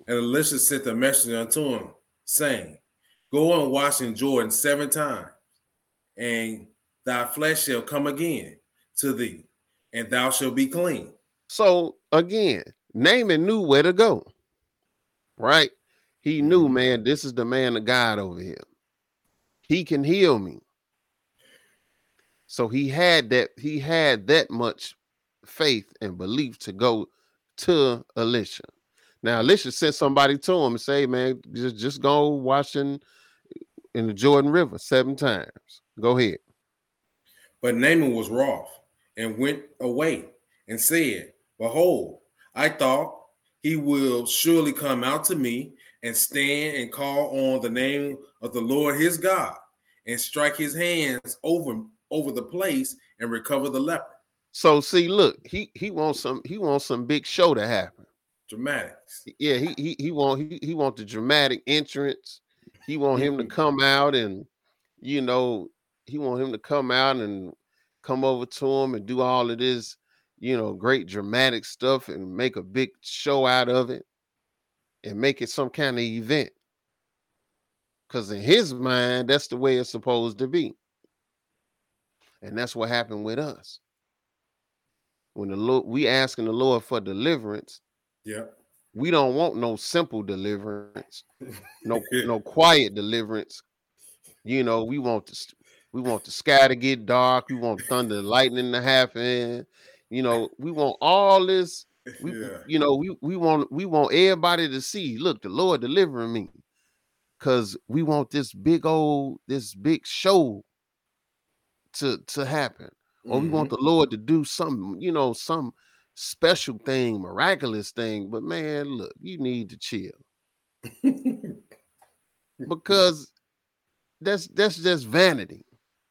And Elisha sent a messenger unto him, saying, Go and wash in Jordan seven times, and thy flesh shall come again to thee, and thou shalt be clean. So again, Naaman knew where to go, right? He knew, Mhm. man, this is the man of God over here. He can heal me. So he had that, he had that much faith and belief to go to Elisha. Now, Elisha sent somebody to him and say, man, just, just go washing in the Jordan River seven times. Go ahead. But Naaman was wroth and went away and said, Behold, I thought he will surely come out to me and stand and call on the name of the Lord his God and strike his hands over over the place and recover the leper. So see, look, he he wants some he wants some big show to happen. Dramatics. yeah, he he he want he, he want the dramatic entrance. He want him to mm-hmm. come out and you know he want him to come out and come over to him and do all of this, you know, great dramatic stuff and make a big show out of it and make it some kind of event. Because in his mind, that's the way it's supposed to be. And that's what happened with us. When the Lord we asking the Lord for deliverance, Yeah. we don't want no simple deliverance, no no quiet deliverance. You know, we want the we want the sky to get dark. We want thunder, and lightning to happen. You know, we want all this. We, yeah. you know, we we want we want everybody to see. Look, the Lord delivering me, cause we want this big old this big show to to happen, or we want mm-hmm. the Lord to do something. You know, some special thing, miraculous thing. But man, look, you need to chill because that's that's just vanity.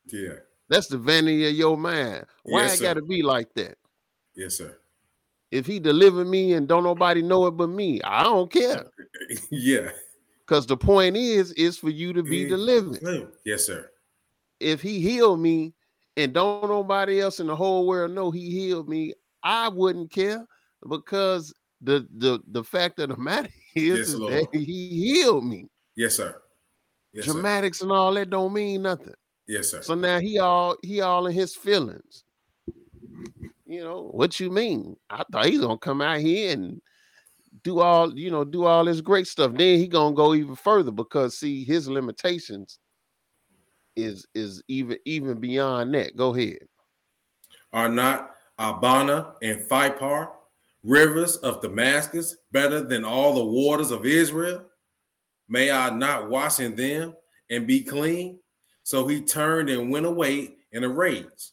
yeah. That's the vanity of your mind. Why Yes, it got to be like that? Yes, sir. If he deliver me and don't nobody know it but me, I don't care. Yeah. Because the point is, is for you to be Yeah. delivered. Yes, sir. If he healed me and don't nobody else in the whole world know he healed me, I wouldn't care because the the the fact of the matter is, Yes, is that he healed me. Yes, sir. Yes, sir. Dramatics and all that don't mean nothing. Yes, sir. So now he all he all in his feelings. You know what you mean? I thought he's gonna come out here and do all you know, do all this great stuff. Then he gonna go even further because see his limitations is is even even beyond that. Go ahead. Are not Abana and Pharpar, rivers of Damascus, better than all the waters of Israel? May I not wash in them and be clean? So he turned and went away in a rage.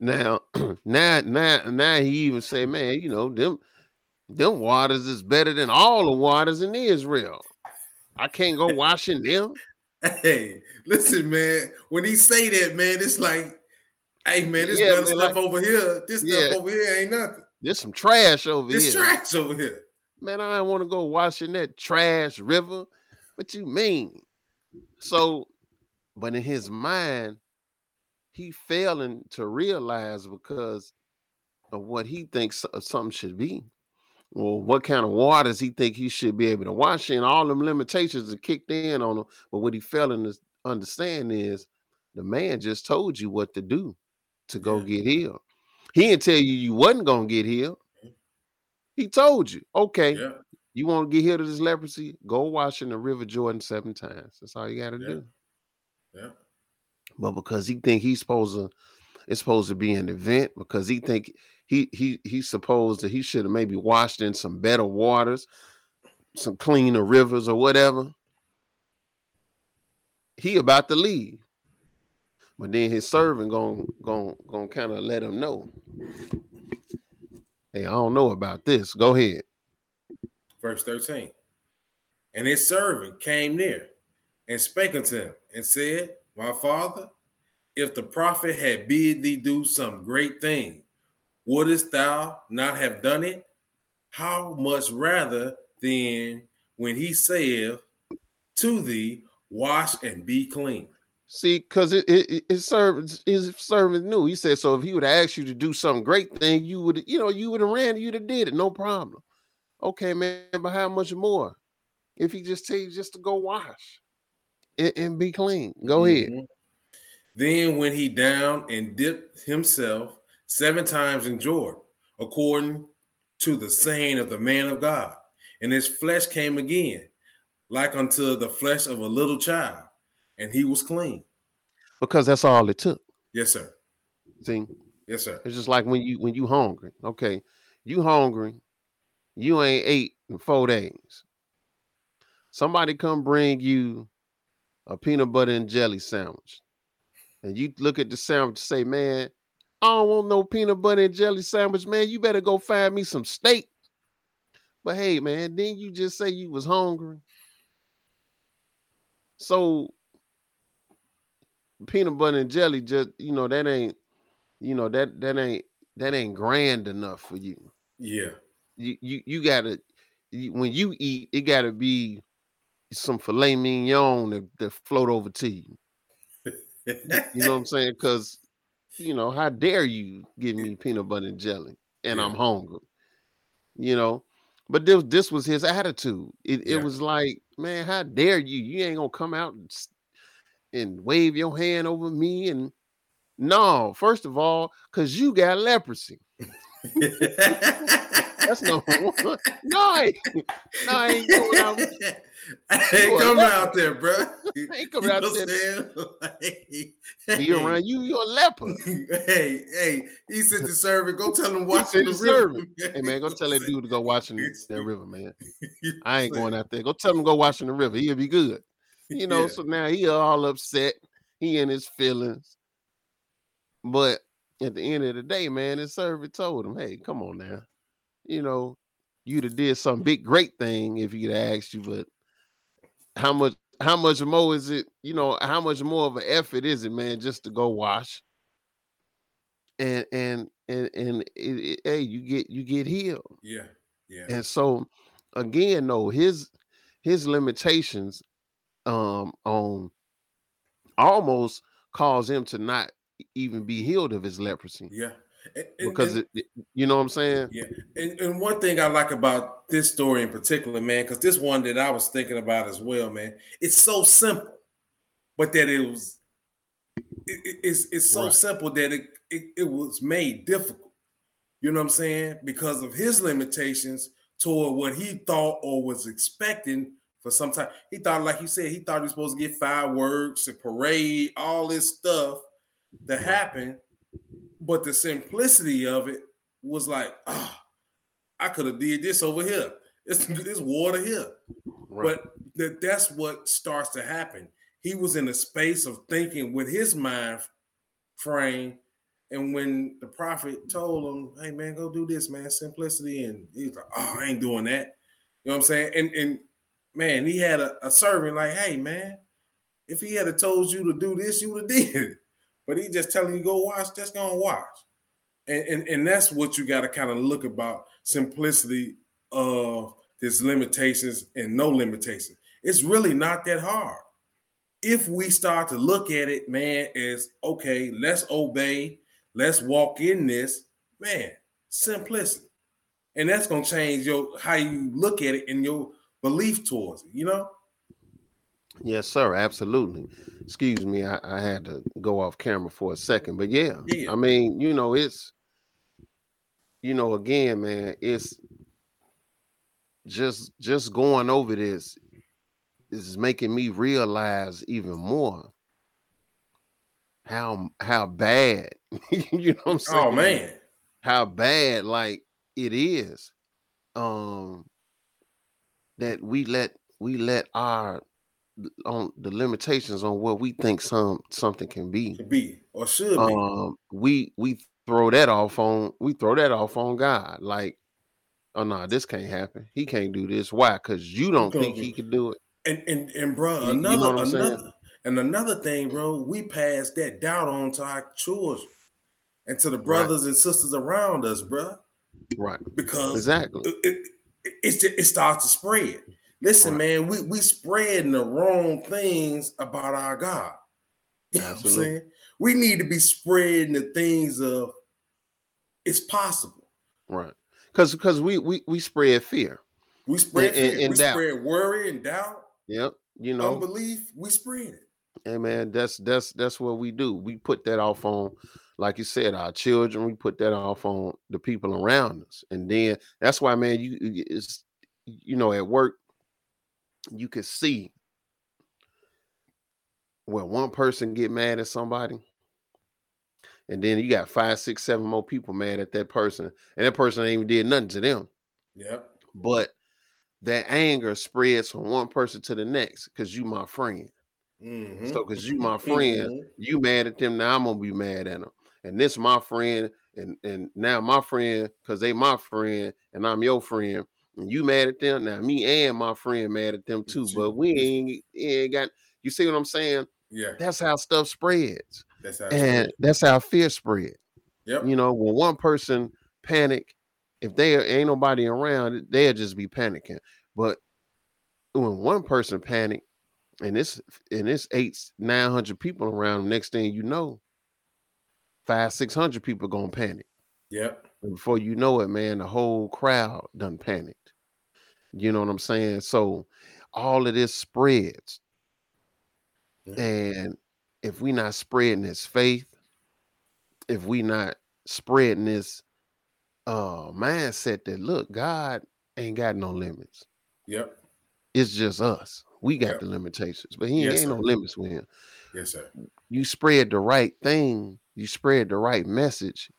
Now, now, now, now he even say, man, you know, them them waters is better than all the waters in Israel. I can't go washing them. Hey, listen, man. When he say that, man, it's like, hey, man, this Yeah, man, stuff like- over here. This Yeah. stuff over here ain't nothing. There's some trash over This here. trash over here. Man, I don't want to go washing that trash river. What you mean? So, but in his mind, he failing to realize because of what he thinks so- something should be. Or what kind of water does he think he should be able to wash in. All them limitations are kicked in on him. But what he failing to understand is the man just told you what to do to go Yeah. get healed. He didn't tell you you wasn't gonna get healed. He told you, okay, Yeah. you want to get healed of this leprosy? Go wash in the River Jordan seven times. That's all you got to Yeah. do. Yeah. But because he think he's supposed to, it's supposed to be an event. Because he think he he supposed that he should have maybe washed in some better waters, some cleaner rivers or whatever. He about to leave, but then his servant going going going kind of let him know. Hey, I don't know about this. Go ahead. Verse 13. And his servant came near and spake unto him and said, My father, if the prophet had bid thee do some great thing, wouldest thou not have done it? How much rather than when he saith to thee, Wash and be clean? See, because it, it, it- his servant his servant knew. He said, so if he would have asked you to do some great thing, you would, you know, you would have ran, you'd have did it, no problem. Okay, man, but how much more? If he just tell you just to go wash and, and be clean, go ahead. Mhm. Then went he down and dipped himself seven times in Jordan, according to the saying of the man of God. And his flesh came again, like unto the flesh of a little child, and he was clean. Because that's all it took. Yes, sir. See, Yes, sir. it's just like when you when you hungry. Okay, you hungry, you ain't ate in four days. Somebody come bring you a peanut butter and jelly sandwich. And you look at the sandwich and say, Man, I don't want no peanut butter and jelly sandwich, man. You better go find me some steak. But hey, man, then you just say you was hungry. So peanut butter and jelly just, you know, that ain't, you know, that that ain't that ain't grand enough for you. Yeah. You you you gotta when you eat, it gotta be some filet mignon that, that float over to you. You know what I'm saying? Because you know, how dare you give me peanut butter and jelly and Yeah. I'm hungry? You know, but this this was his attitude. It Yeah. it was like, man, how dare you? You ain't gonna come out and, and wave your hand over me and no, first of all, because you got leprosy. That's number one. No, I ain't, no, I ain't going out. Hey, You a come out there, bro. I ain't coming out there there. be around you. You're a leper. hey, hey, he said to servant, go tell him He watch said the river. Hey man, go tell that dude to go watch in that river, man. I ain't going out there. Go tell him go watch in the river. He'll be good. You know, Yeah. so now he all upset. He in his feelings. But at the end of the day, man, his servant told him, Hey, come on now. You know, you'd have did some big great thing if he'd have asked you, but how much how much more is it, you know, how much more of an effort is it, man, just to go wash? And and and and it, it- hey, you get you get healed. Yeah, yeah, And so again, no, his his limitations um on almost cause him to not even be healed of his leprosy yeah. And- and- because and- it, you know what I'm saying? Yeah, and, and one thing I like about this story in particular, man, because this one that I was thinking about as well, man. It's so simple, but that it was, it- it- it's it's so Right. simple that it, it it was made difficult. You know what I'm saying? Because of his limitations toward what he thought or was expecting for some time. He thought, like you said, he thought he was supposed to get fireworks, a parade, all this stuff that happen. But the simplicity of it was like, ah, I could have did this over here. It's this water here. Right. But that that's what starts to happen. He was in a space of thinking with his mind frame. And when the prophet told him, hey man, go do this, man, simplicity, and he's like, Oh, I ain't doing that. You know what I'm saying? And and man, he had a, a servant like, hey man, if he had told you to do this, you would have did it. But he just telling you go watch, just go and watch. And, and and that's what you got to kind of look about simplicity of his limitations and no limitations. It's really not that hard. If we start to look at it, man, as okay, let's obey, let's walk in this, man, simplicity. And that's gonna change your how you look at it and your belief towards it, you know? Yes, sir. Absolutely. Excuse me, I, I had to go off camera for a second, but yeah, Yeah. I mean, you know, it's you know, again, man, it's just just going over this is making me realize even more how how bad you know what I'm saying? Oh man. how bad like it is um that we let we let our on the limitations on what we think some something can be. To be or should be. um we we throw that off on we throw that off on god like oh no this can't happen. He can't do this. Why? Because you don't think he could do it. And and and bro, You- you know another saying? another and another thing, bro, we pass that doubt on to our children and to the brothers and sisters around us, bro, right. Because exactly. it, it, ju- it starts to spread. Listen, Right. man, we we spreading the wrong things about our God. You know what I'm saying? We need to be spreading the things of it's possible. right because because we we we spread fear We spread And- and- fear, and we doubt. spread worry and doubt, yep you know unbelief. We spread it. Hey man, that's that's that's what we do. We put that off on, like you said, our children. We put that off on the people around us, and then that's why, man, you you- it's you know at work, you could see where one person get mad at somebody, and then you got five, six, seven more people mad at that person, and that person ain't even did nothing to them, Yep. but that anger spreads from one person to the next because you my friend. Mhm. So because you my friend, Mhm. you mad at them now i'm gonna be mad at them and this my friend and and now my friend because they my friend and i'm your friend you mad at them now me and my friend mad at them too but we ain't, ain't got you see what i'm saying Yeah, that's how stuff spreads that's how. and that's how fear spread Yep. you know when one person panic if there ain't nobody around they'll just be panicking but when one person panic and it's and it's eight nine hundred people around. Next thing you know, five six hundred people gonna panic. Yep. And before you know it, man, the whole crowd done panicked. You know what I'm saying? So all of this spreads. Yeah. And if we not spreading this faith, if we not spreading this uh mindset that look, God ain't got no limits. Yep. It's just us. We got Yep. the limitations, but he Yes, ain't no limits with him. Yes, sir. You spread the right thing, you spread the right message,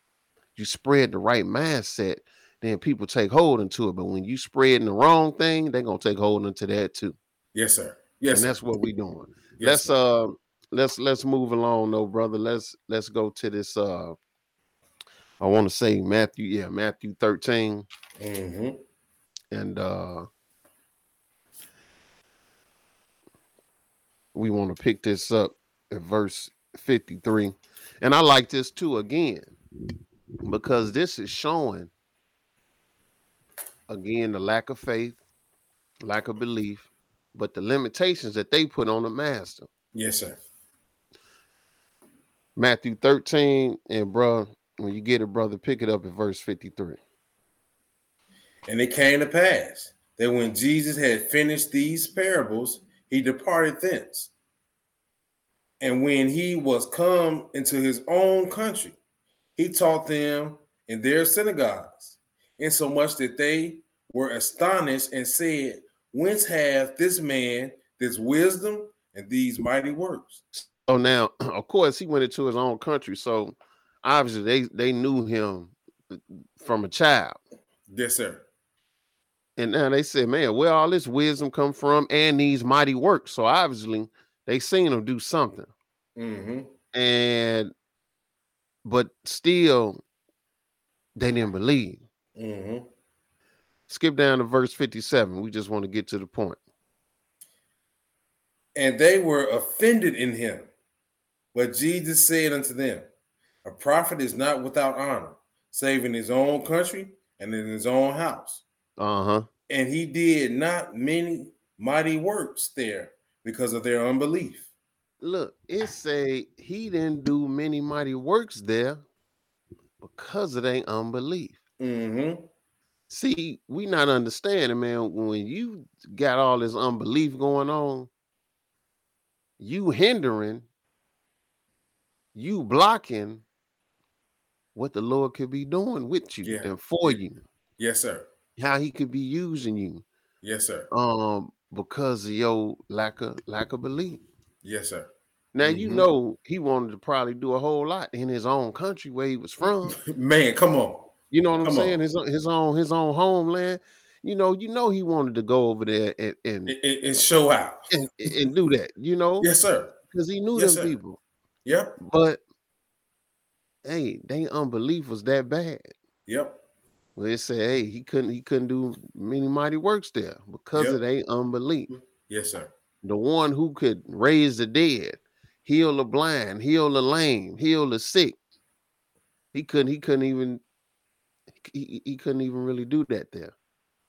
you spread the right mindset, then people take hold into it. But when you spreading the wrong thing, they're gonna take hold into that too. Yes, sir. Yes, and sir. that's what we're doing. Yes, let's sir. uh let's let's move along though, brother. Let's let's go to this uh I want to say Matthew, yeah, Matthew 13 Mhm. and uh we want to pick this up at verse 53 and i like this too again because this is showing again the lack of faith lack of belief but the limitations that they put on the master Yes, sir. matthew 13 and bro when you get it brother pick it up at verse 53 And it came to pass that when Jesus had finished these parables, he departed thence. And when he was come into his own country, he taught them in their synagogues, insomuch that they were astonished and said, Whence hath this man this wisdom and these mighty works? So now, of course, he went into his own country. So obviously, they they knew him from a child, Yes, sir. and now they said, "Man, where all this wisdom come from, and these mighty works?" So obviously, they seen him do something, hmm and but still, they didn't believe. Hmm Skip down to verse fifty-seven. We just want to get to the point. And they were offended in him. But Jesus said unto them, A prophet is not without honor, save in his own country and in his own house. Uh huh. And he did not many mighty works there because of their unbelief. Look, it say he didn't do many mighty works there because of their unbelief. Hmm See, we not understanding, man. When you got all this unbelief going on, you hindering, you blocking what the Lord could be doing with you Yeah. and for you, Yes, sir. how he could be using you, Yes, sir. um, because of your lack of lack of belief. Yes, sir. Now you Mhm. know he wanted to probably do a whole lot in his own country where he was from. Man, come on. You know what I'm Come saying? on. His own- his own his own homeland. You know, you know he wanted to go over there and and And, and- and show out. and, and do that, you know, Yes, sir. because he knew Yes, them sir. people. Yep. But hey, they unbelief was that bad. Yep. Well, they say, hey, he couldn't he couldn't do many mighty works there because Yep. of their unbelief. Mm-hmm. Yes, sir. The one who could raise the dead, heal the blind, heal the lame, heal the sick. He couldn't. He couldn't even. He, he couldn't even really do that there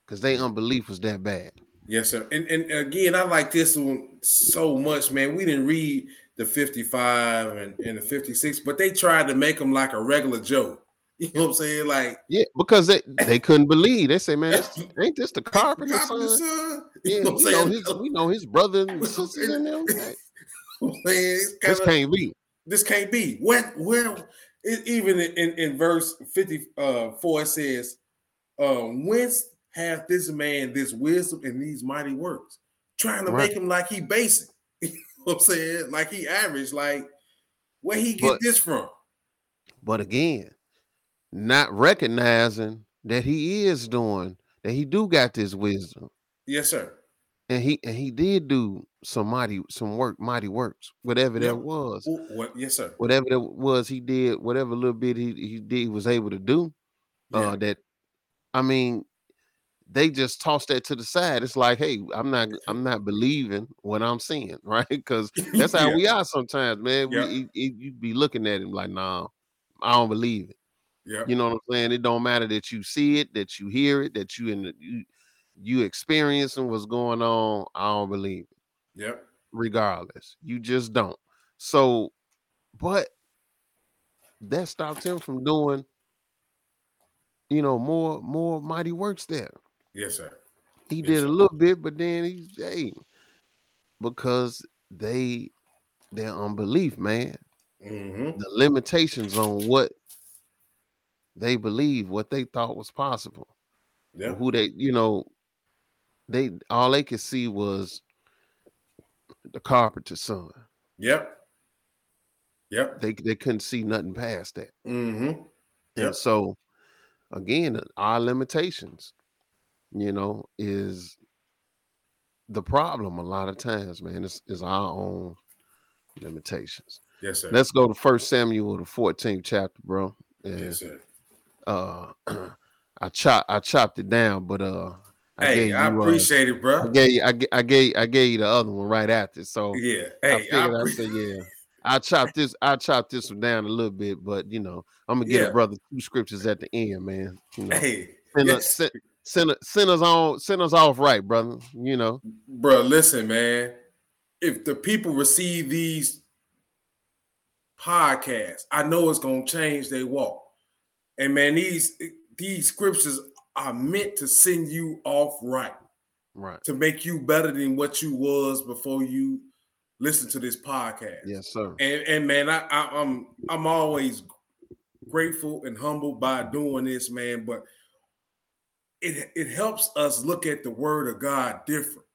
because their unbelief was that bad. Yes, sir. And and again, I like this one so much, man. We didn't read the 55 and, and the 56, but they tried to make them like a regular joke. You know what I'm saying? Like Yeah, because they they couldn't believe. They say, man, this, ain't this the carpenter Carpenter son? son? Yeah, You know we know his we know his brother and sisters in them. Like, Man, this can't be. this can't be. When where it, even in, in verse 54 it says, um, whence hath this man this wisdom and these mighty works? Trying to Right. make him like he basic. you know what I'm saying? Like he average, like where he get But- this from? But again, not recognizing that he is doing that he do got this wisdom. Yes, sir. And he and he did do some mighty some work, mighty works, whatever Yeah. that was. What? Yes, sir. Whatever that was, he did whatever little bit he, he did he was able to do. Yeah. Uh that I mean, they just tossed that to the side. It's like, hey, I'm not I'm not believing what I'm seeing, right? Because that's how Yeah. we are sometimes, man. Yeah. We you- you you be looking at him like, nah, I don't believe it. Yeah. You know what I'm saying? It don't matter that you see it, that you hear it, that you in the, you you experiencing what's going on. I don't believe it. Yep. regardless. You just don't. So, but that stops him from doing, you know, more more mighty works there. Yes, sir. He Yes, did sir. a little bit, but then he's hey, because they their unbelief, man, Mm-hmm. the limitations on what they believe, what they thought was possible, Yeah. who they, you know, they all they could see was the carpenter's son. Yep. Yep. They they couldn't see nothing past that. Mm-hmm. And so again, our limitations, you know, is the problem a lot of times, man. Is is our own limitations. Yes, sir. Let's go to First Samuel, the 14th chapter, bro. And yes, sir. uh I chop I chopped it down, but uh I Hey, gave I you, uh, appreciate it, I bro. gave you, I, ga- I gave I gave you the other one right after. So Yeah. I Hey, I, figured I appre- said, yeah. I chopped this, I chopped this one down a little bit, but you know, I'm gonna get Yeah. a brother two scriptures at the end, man. You know, hey, send, yes. us, send, send, send us on, send us off right, brother. You know, bro, listen, man. If the people receive these podcasts, I know it's gonna change their walk. And man, these these scriptures are meant to send you off right, right? to make you better than what you was before you listen to this podcast. Yes, sir. And and man, I, I I'm I'm always grateful and humbled by doing this, man. But it it helps us look at the word of God different.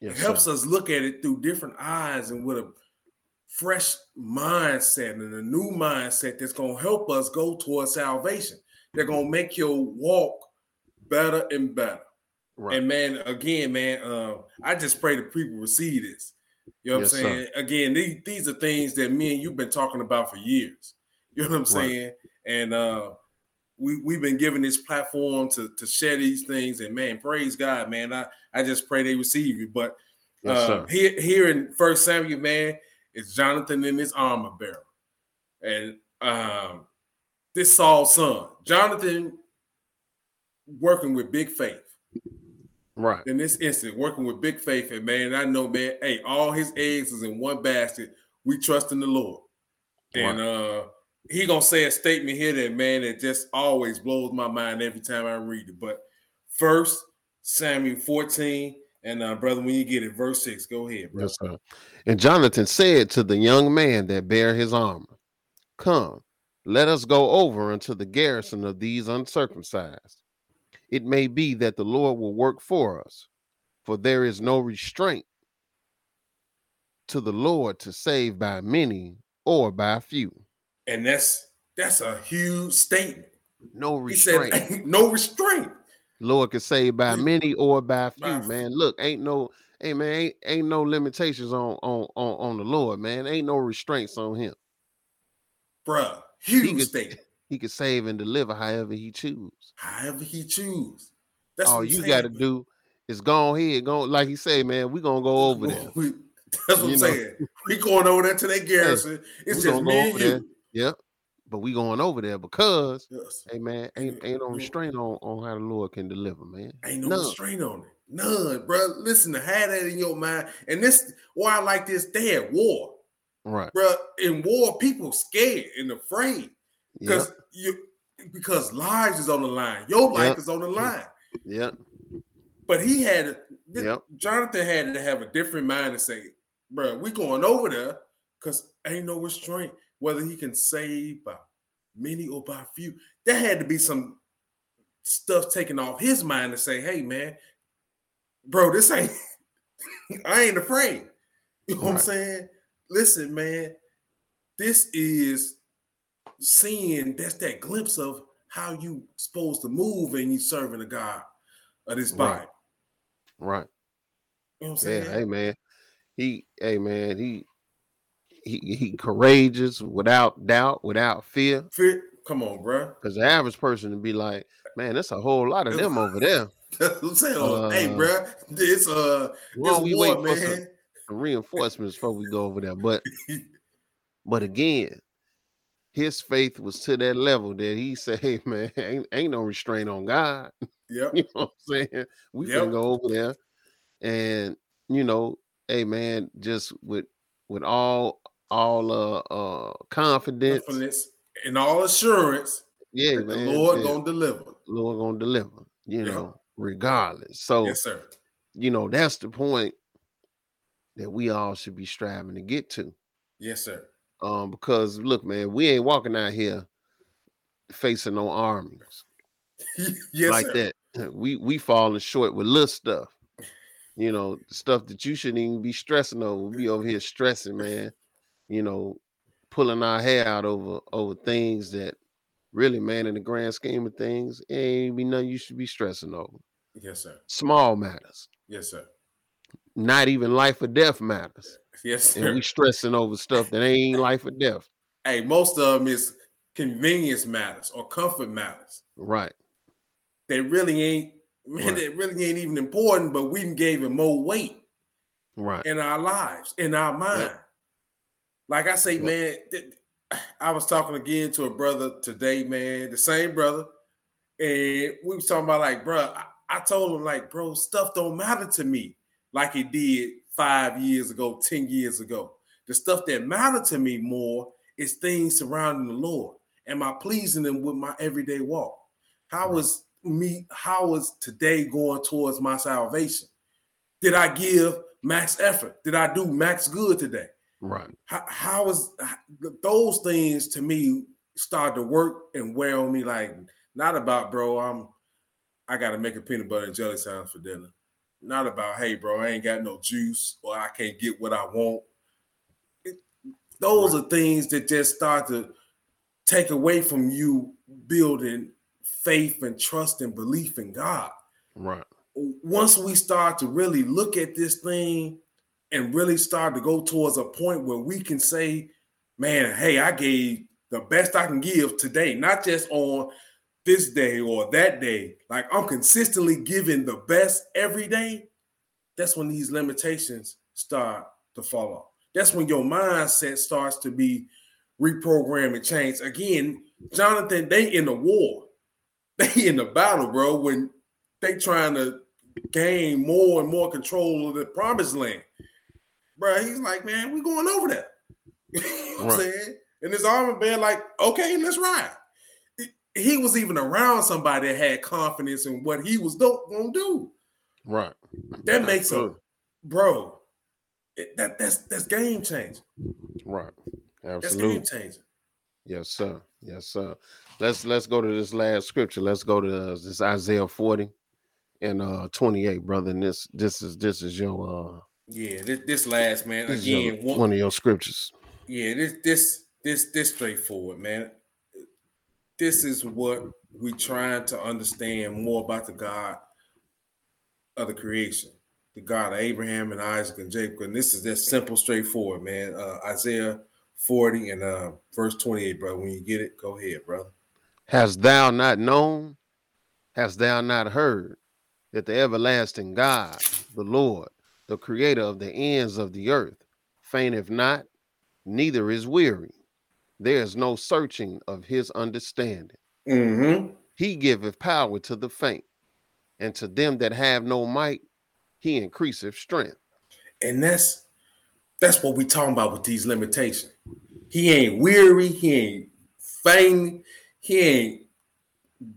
Yes, it helps sir. us look at it through different eyes and with a fresh mindset and a new mindset that's gonna help us go towards salvation. They're gonna make your walk better and better. Right. And man, again, man, uh, I just pray that people receive this. You know what Yes, I'm sir. saying? Again, these, these are things that me and you've been talking about for years. You know what I'm Right. saying? And uh we we've been given this platform to to share these things. And man, praise God, man. I I just pray they receive you. But uh, sir. here here in First Samuel, man, it's Jonathan in his armor bearer, and um this Saul's son, Jonathan, working with big faith Right. in this instant, working with big faith, and man, I know, man, hey, all his eggs is in one basket. We trust in the Lord, and uh he gonna say a statement here that man that just always blows my mind every time I read it. But first, Samuel 14, and uh brother, when you get it, verse 6, go ahead, bro. Yes. And Jonathan said to the young man that bare his armor, Come, let us go over unto the garrison of these uncircumcised. It may be that the Lord will work for us, for there is no restraint to the Lord to save by many or by few. And that's that's a huge statement. No He said, restraint. no restraint. Lord can save by many or by few. By few. Man, look, ain't no, hey man, ain't, ain't no limitations on on on on the Lord, man. Ain't no restraints on him. Bruh, huge could- statement. He can save and deliver however he choose. However he choose. That's All you got to do is go ahead, go like he said, man. We gonna go over there. We- That's what You I'm know. saying. We going over there to that garrison. it's we just me and over there. you. Yep. But we going over there because, Yes. hey man, ain't ain't no restraint on on how the Lord can deliver, man. Ain't no None. restraint on it. None, bro. Listen, to have that in your mind. And this why I like this. They at war, Right. bro. In war, people scared and afraid Yep. because you because lives is on the line. Your life Yep. is on the line. Yep. But he had Yep. Jonathan had to have a different mind and say, bro, we going over there because ain't no restraint whether he can save by many or by few. There had to be some stuff taken off his mind to say, hey man, bro, this ain't I ain't afraid. You know what I'm saying? Listen, man, this is seeing that's that glimpse of how you supposed to move and you serving a God of this Right. Bible. Right. You know what I'm Yeah. saying? Hey man. He. Hey man. He. He. He courageous without doubt, without fear. Fear, come on, bro. Because the average person would be like, man, that's a whole lot of them over there. I'm saying. hey, Uh, bro, this uh, Well, we war, wait for some reinforcements before we go over there. But but again, his faith was to that level that he said, Hey man, ain't, ain't no restraint on God. Yeah. You know what I'm saying? We Yep. can go over there and you know, hey man, just with with all all uh uh confidence, confidence and all assurance yeah, man, the Lord yeah, gonna deliver. Lord gonna deliver, you Yeah. know, regardless. So Yes, sir. you know, that's the point that we all should be striving to get to. Yes, sir. Um, because look, man, we ain't walking out here facing no armies yes, like sir. that. We we falling short with little stuff. You know, stuff that you shouldn't even be stressing over. We over here stressing, man. You know, pulling our hair out over over things that really, man, in the grand scheme of things, it ain't be nothing you should be stressing over. Yes, sir. Small matters, Yes, sir. not even life or death matters. Yes, And we stressing over stuff that ain't life or death. hey, most of them is convenience matters or comfort matters. Right. They really ain't, man, Right. they really ain't even important, but we gave it more weight Right. in our lives, in our mind. Like I say, man, th- I was talking again to a brother today, man, the same brother, and we was talking about like, bro, I, I told him like, bro, stuff don't matter to me like it did five years ago, ten years ago. The stuff that mattered to me more is things surrounding the Lord. Am I pleasing Him with my everyday walk? How was me? How was today going towards my salvation? Did I give max effort? Did I do max good today? Right. how, how is those things to me start to work and wear on me like not about bro i'm i gotta make a peanut butter and jelly sandwich for dinner not about hey bro i ain't got no juice or i can't get what i want. It- those are things that just start to take away from you building faith and trust and belief in god. Right. once we start to really look at this thing and really start to go towards a point where we can say, man, hey, I gave the best I can give today, not just on this day or that day. Like I'm consistently giving the best every day. That's when these limitations start to fall off. That's when your mindset starts to be reprogrammed and changed. Again, Jonathan, they in the war. They in the battle, bro. When they trying to gain more and more control of the promised land. Bro, he's like, man, we going over there. you know what I'm saying? And his armor bear, like, okay, let's ride. He- was even around somebody that had confidence in what he was do- gonna do. Right. That makes him, Absolutely. bro. it- that that's that's game changing. Right. That's Absolutely. game changing. Yes, sir. Yes, sir. Let's let's go to this last scripture. Let's go to uh, this Isaiah 40 and uh 28, brother. And this this is this is your uh Yeah, this, this last man this is your- again. one- one of your scriptures. Yeah, this this this this straightforward, man. This is what we trying to understand more about the God of the creation, the God of Abraham and Isaac and Jacob. And this is just simple, straightforward, man. Uh, Isaiah 40 and uh, verse 28, bro. When you get it, go ahead, brother. Hast thou not known? Hast thou not heard that the everlasting God, the Lord, the creator of the ends of the earth, fainteth not, neither is weary. There is no searching of his understanding. Mm-hmm. He giveth power to the faint, and to them that have no might, he increaseth strength. And that's that's what we talking about with these limitations. He ain't weary, he ain't faint, he ain't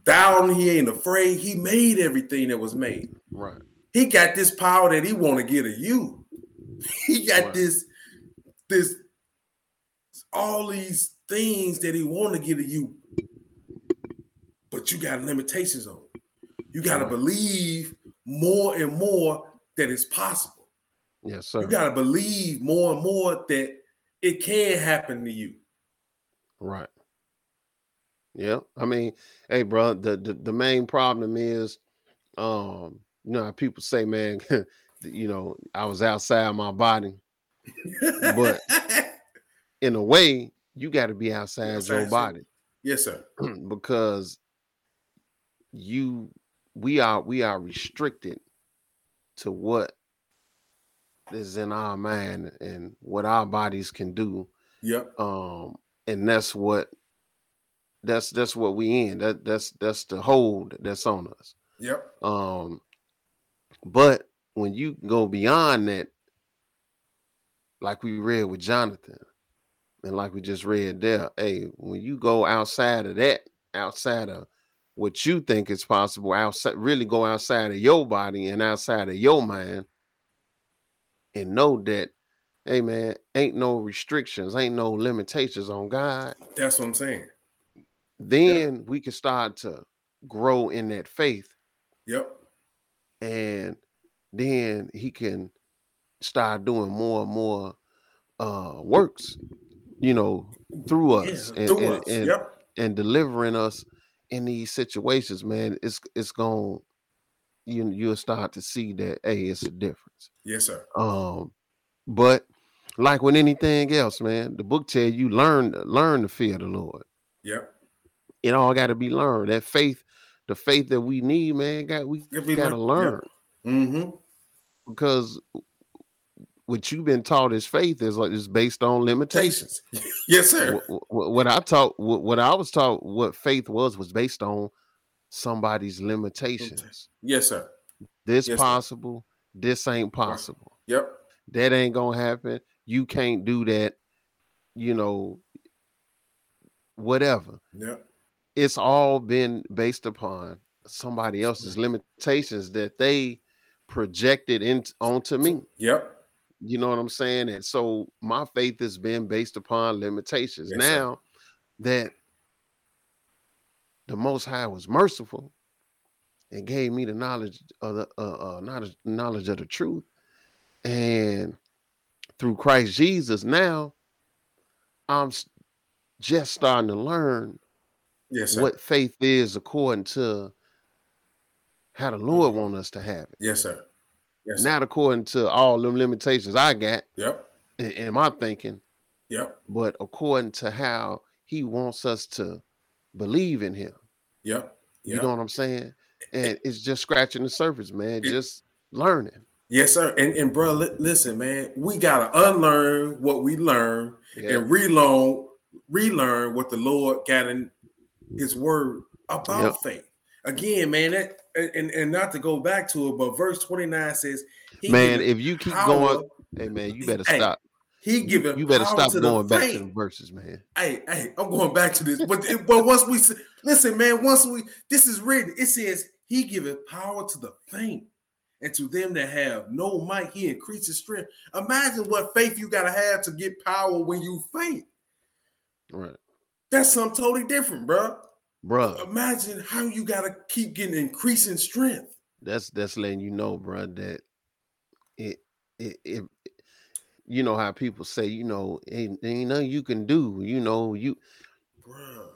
down, he ain't afraid. He made everything that was made. Right. He got this power that he want to get of you. He got Right. this, this, all these things that he want to give of you. But you got limitations on. it. You got to believe more and more that it's possible. Yes, sir. You got to believe more and more that it can happen to you. Right. Yeah. I mean, hey, bro, the, the the main problem is, um, you know, people say, man, you know, I was outside my body. But- In a way, you got to be outside your your- body yes, sir. because you we are we are restricted to what is in our mind and what our bodies can do Yep. um and that's what that's that's what we in that that's that's the hold that's on us Yep. um but when you go beyond that like we read with Jonathan, and like we just read there, hey, when you go outside of that, outside of what you think is possible, outside really go outside of your body and outside of your mind, and know that, hey man, ain't no restrictions, ain't no limitations on God. That's what I'm saying. Then yeah. we can start to grow in that faith. Yep. And then he can start doing more and more uh works, you know, through us yeah, and, through and, us. And, yep. and delivering us in these situations, man. It's it's going you you'll start to see that hey, it's a difference. Yes, sir. Um, but like with anything else, man, the book tell you learn learn to fear the Lord. Yep. It all got to be learned. That faith, the faith that we need, man, got we got to learn. Yep. Mm-hmm. Because what you've been taught as faith is like is based on limitations. yes, sir. What, what, I taught, what I was taught, what faith was, was based on somebody's limitations. Yes, sir. This yes, possible. Sir. This ain't possible. Yep. That ain't gonna happen. You can't do that. You know, whatever. Yep. It's all been based upon somebody else's limitations that they projected in onto me. Yep. You know what I'm saying? And so my faith has been based upon limitations. Yes, now sir. that the Most High was merciful and gave me the knowledge of the uh, uh, knowledge, knowledge of the truth, and through Christ Jesus, now I'm just starting to learn yes, what faith is according to how the Lord want us to have it. Yes, sir. Yes. Not according to all them limitations I got. Yep. In, in my thinking. Yep. But according to how He wants us to believe in Him. Yep. yep. You know what I'm saying? And it's just scratching the surface, man. It, just learning. Yes, sir. And and bro, li- listen, man, we gotta unlearn what we learned yeah. and relearn, relearn what the Lord got in His Word about yep. faith. Again, man, that and, and not to go back to it, but verse 29 says, Man, if you keep power, going, hey man, you better hey, stop. He giving you better stop going back to the verses, man. Hey, hey, I'm going back to this. But but once we listen, man, once we this is written, it says he giveth power to the faint, and to them that have no might, he increases strength. Imagine what faith you gotta have to get power when you faint. Right. That's something totally different, bro. Bro, imagine how you gotta keep getting increasing strength. That's that's letting you know, bro, that it it, it you know how people say, you know, ain't, ain't nothing you can do. You know, you Bruh.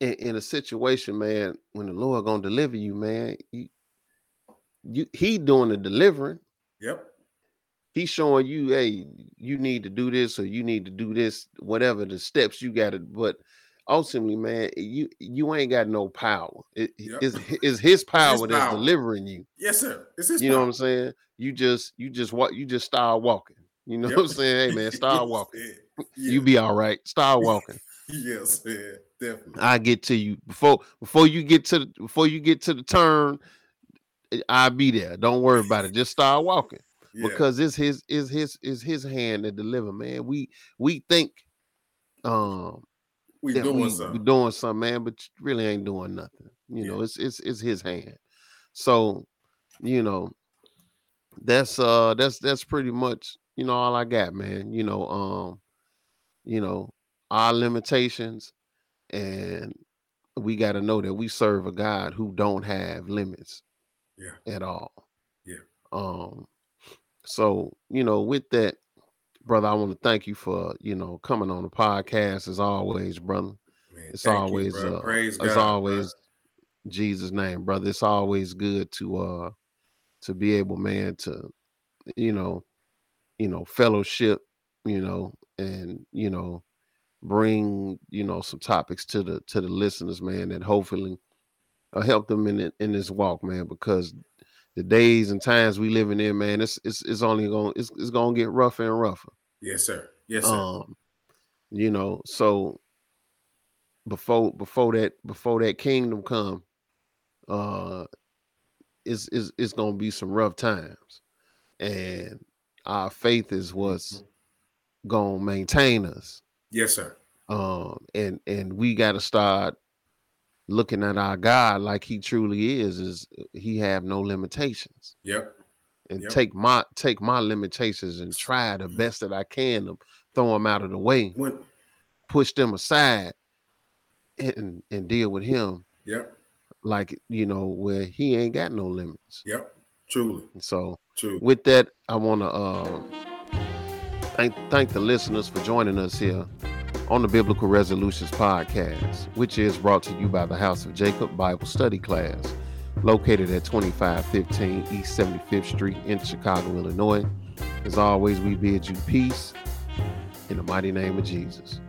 In, in a situation, man, when the Lord gonna deliver you, man, you, you he doing the delivering. Yep. He's showing you, hey, you need to do this or you need to do this, whatever the steps you got to, but ultimately, man, you you ain't got no power. It yep. is is his power his that's power. delivering you. Yes, sir. It's his you power. know what I'm saying? You just you just what you just start walking. You know yep. what I'm saying? Hey man, start walking. You be all right. Start walking. yes, man. Definitely. I get to you before before you get to the before you get to the turn. Eh, I'll be there. Don't worry about it. Just start walking. Yeah. Because it's his is his is his hand that deliver, man. We we think um we doing we, something. We doing something, man, but really ain't doing nothing. You yeah. know, it's it's it's his hand. So, you know, that's uh that's that's pretty much, you know, all I got, man. You know, um, you know, our limitations and we got to know that we serve a God who don't have limits yeah. at all. Yeah. Um so, you know, with that, brother, I want to thank you for you know coming on the podcast as always, brother. Man, it's always you, uh, it's God, always bro. Jesus' name, brother. It's always good to uh to be able, man, to you know, you know, fellowship, you know, and you know, bring you know some topics to the to the listeners, man, that hopefully uh, help them in in this walk, man, because the days and times we living in, man, it's it's, it's only going it's, it's gonna get rougher and rougher. Yes, sir. Yes, sir. Um, you know, so before before that before that kingdom come, uh, it's it's, it's gonna be some rough times, and our faith is what's mm-hmm. gonna maintain us. Yes, sir. Um, and and we got to start looking at our God like He truly is. Is He have no limitations? Yep. And Yep. take my take my limitations and try the best that I can to throw them out of the way, When, push them aside, and and deal with Him yep. like you know where He ain't got no limits. Yep. Truly. So True. with that, I want to uh, thank thank the listeners for joining us here on the Biblical Resolutions podcast, which is brought to you by the House of Jacob Bible Study Class, located at 2515 East 75th Street in Chicago, Illinois. As always, we bid you peace in the mighty name of Jesus.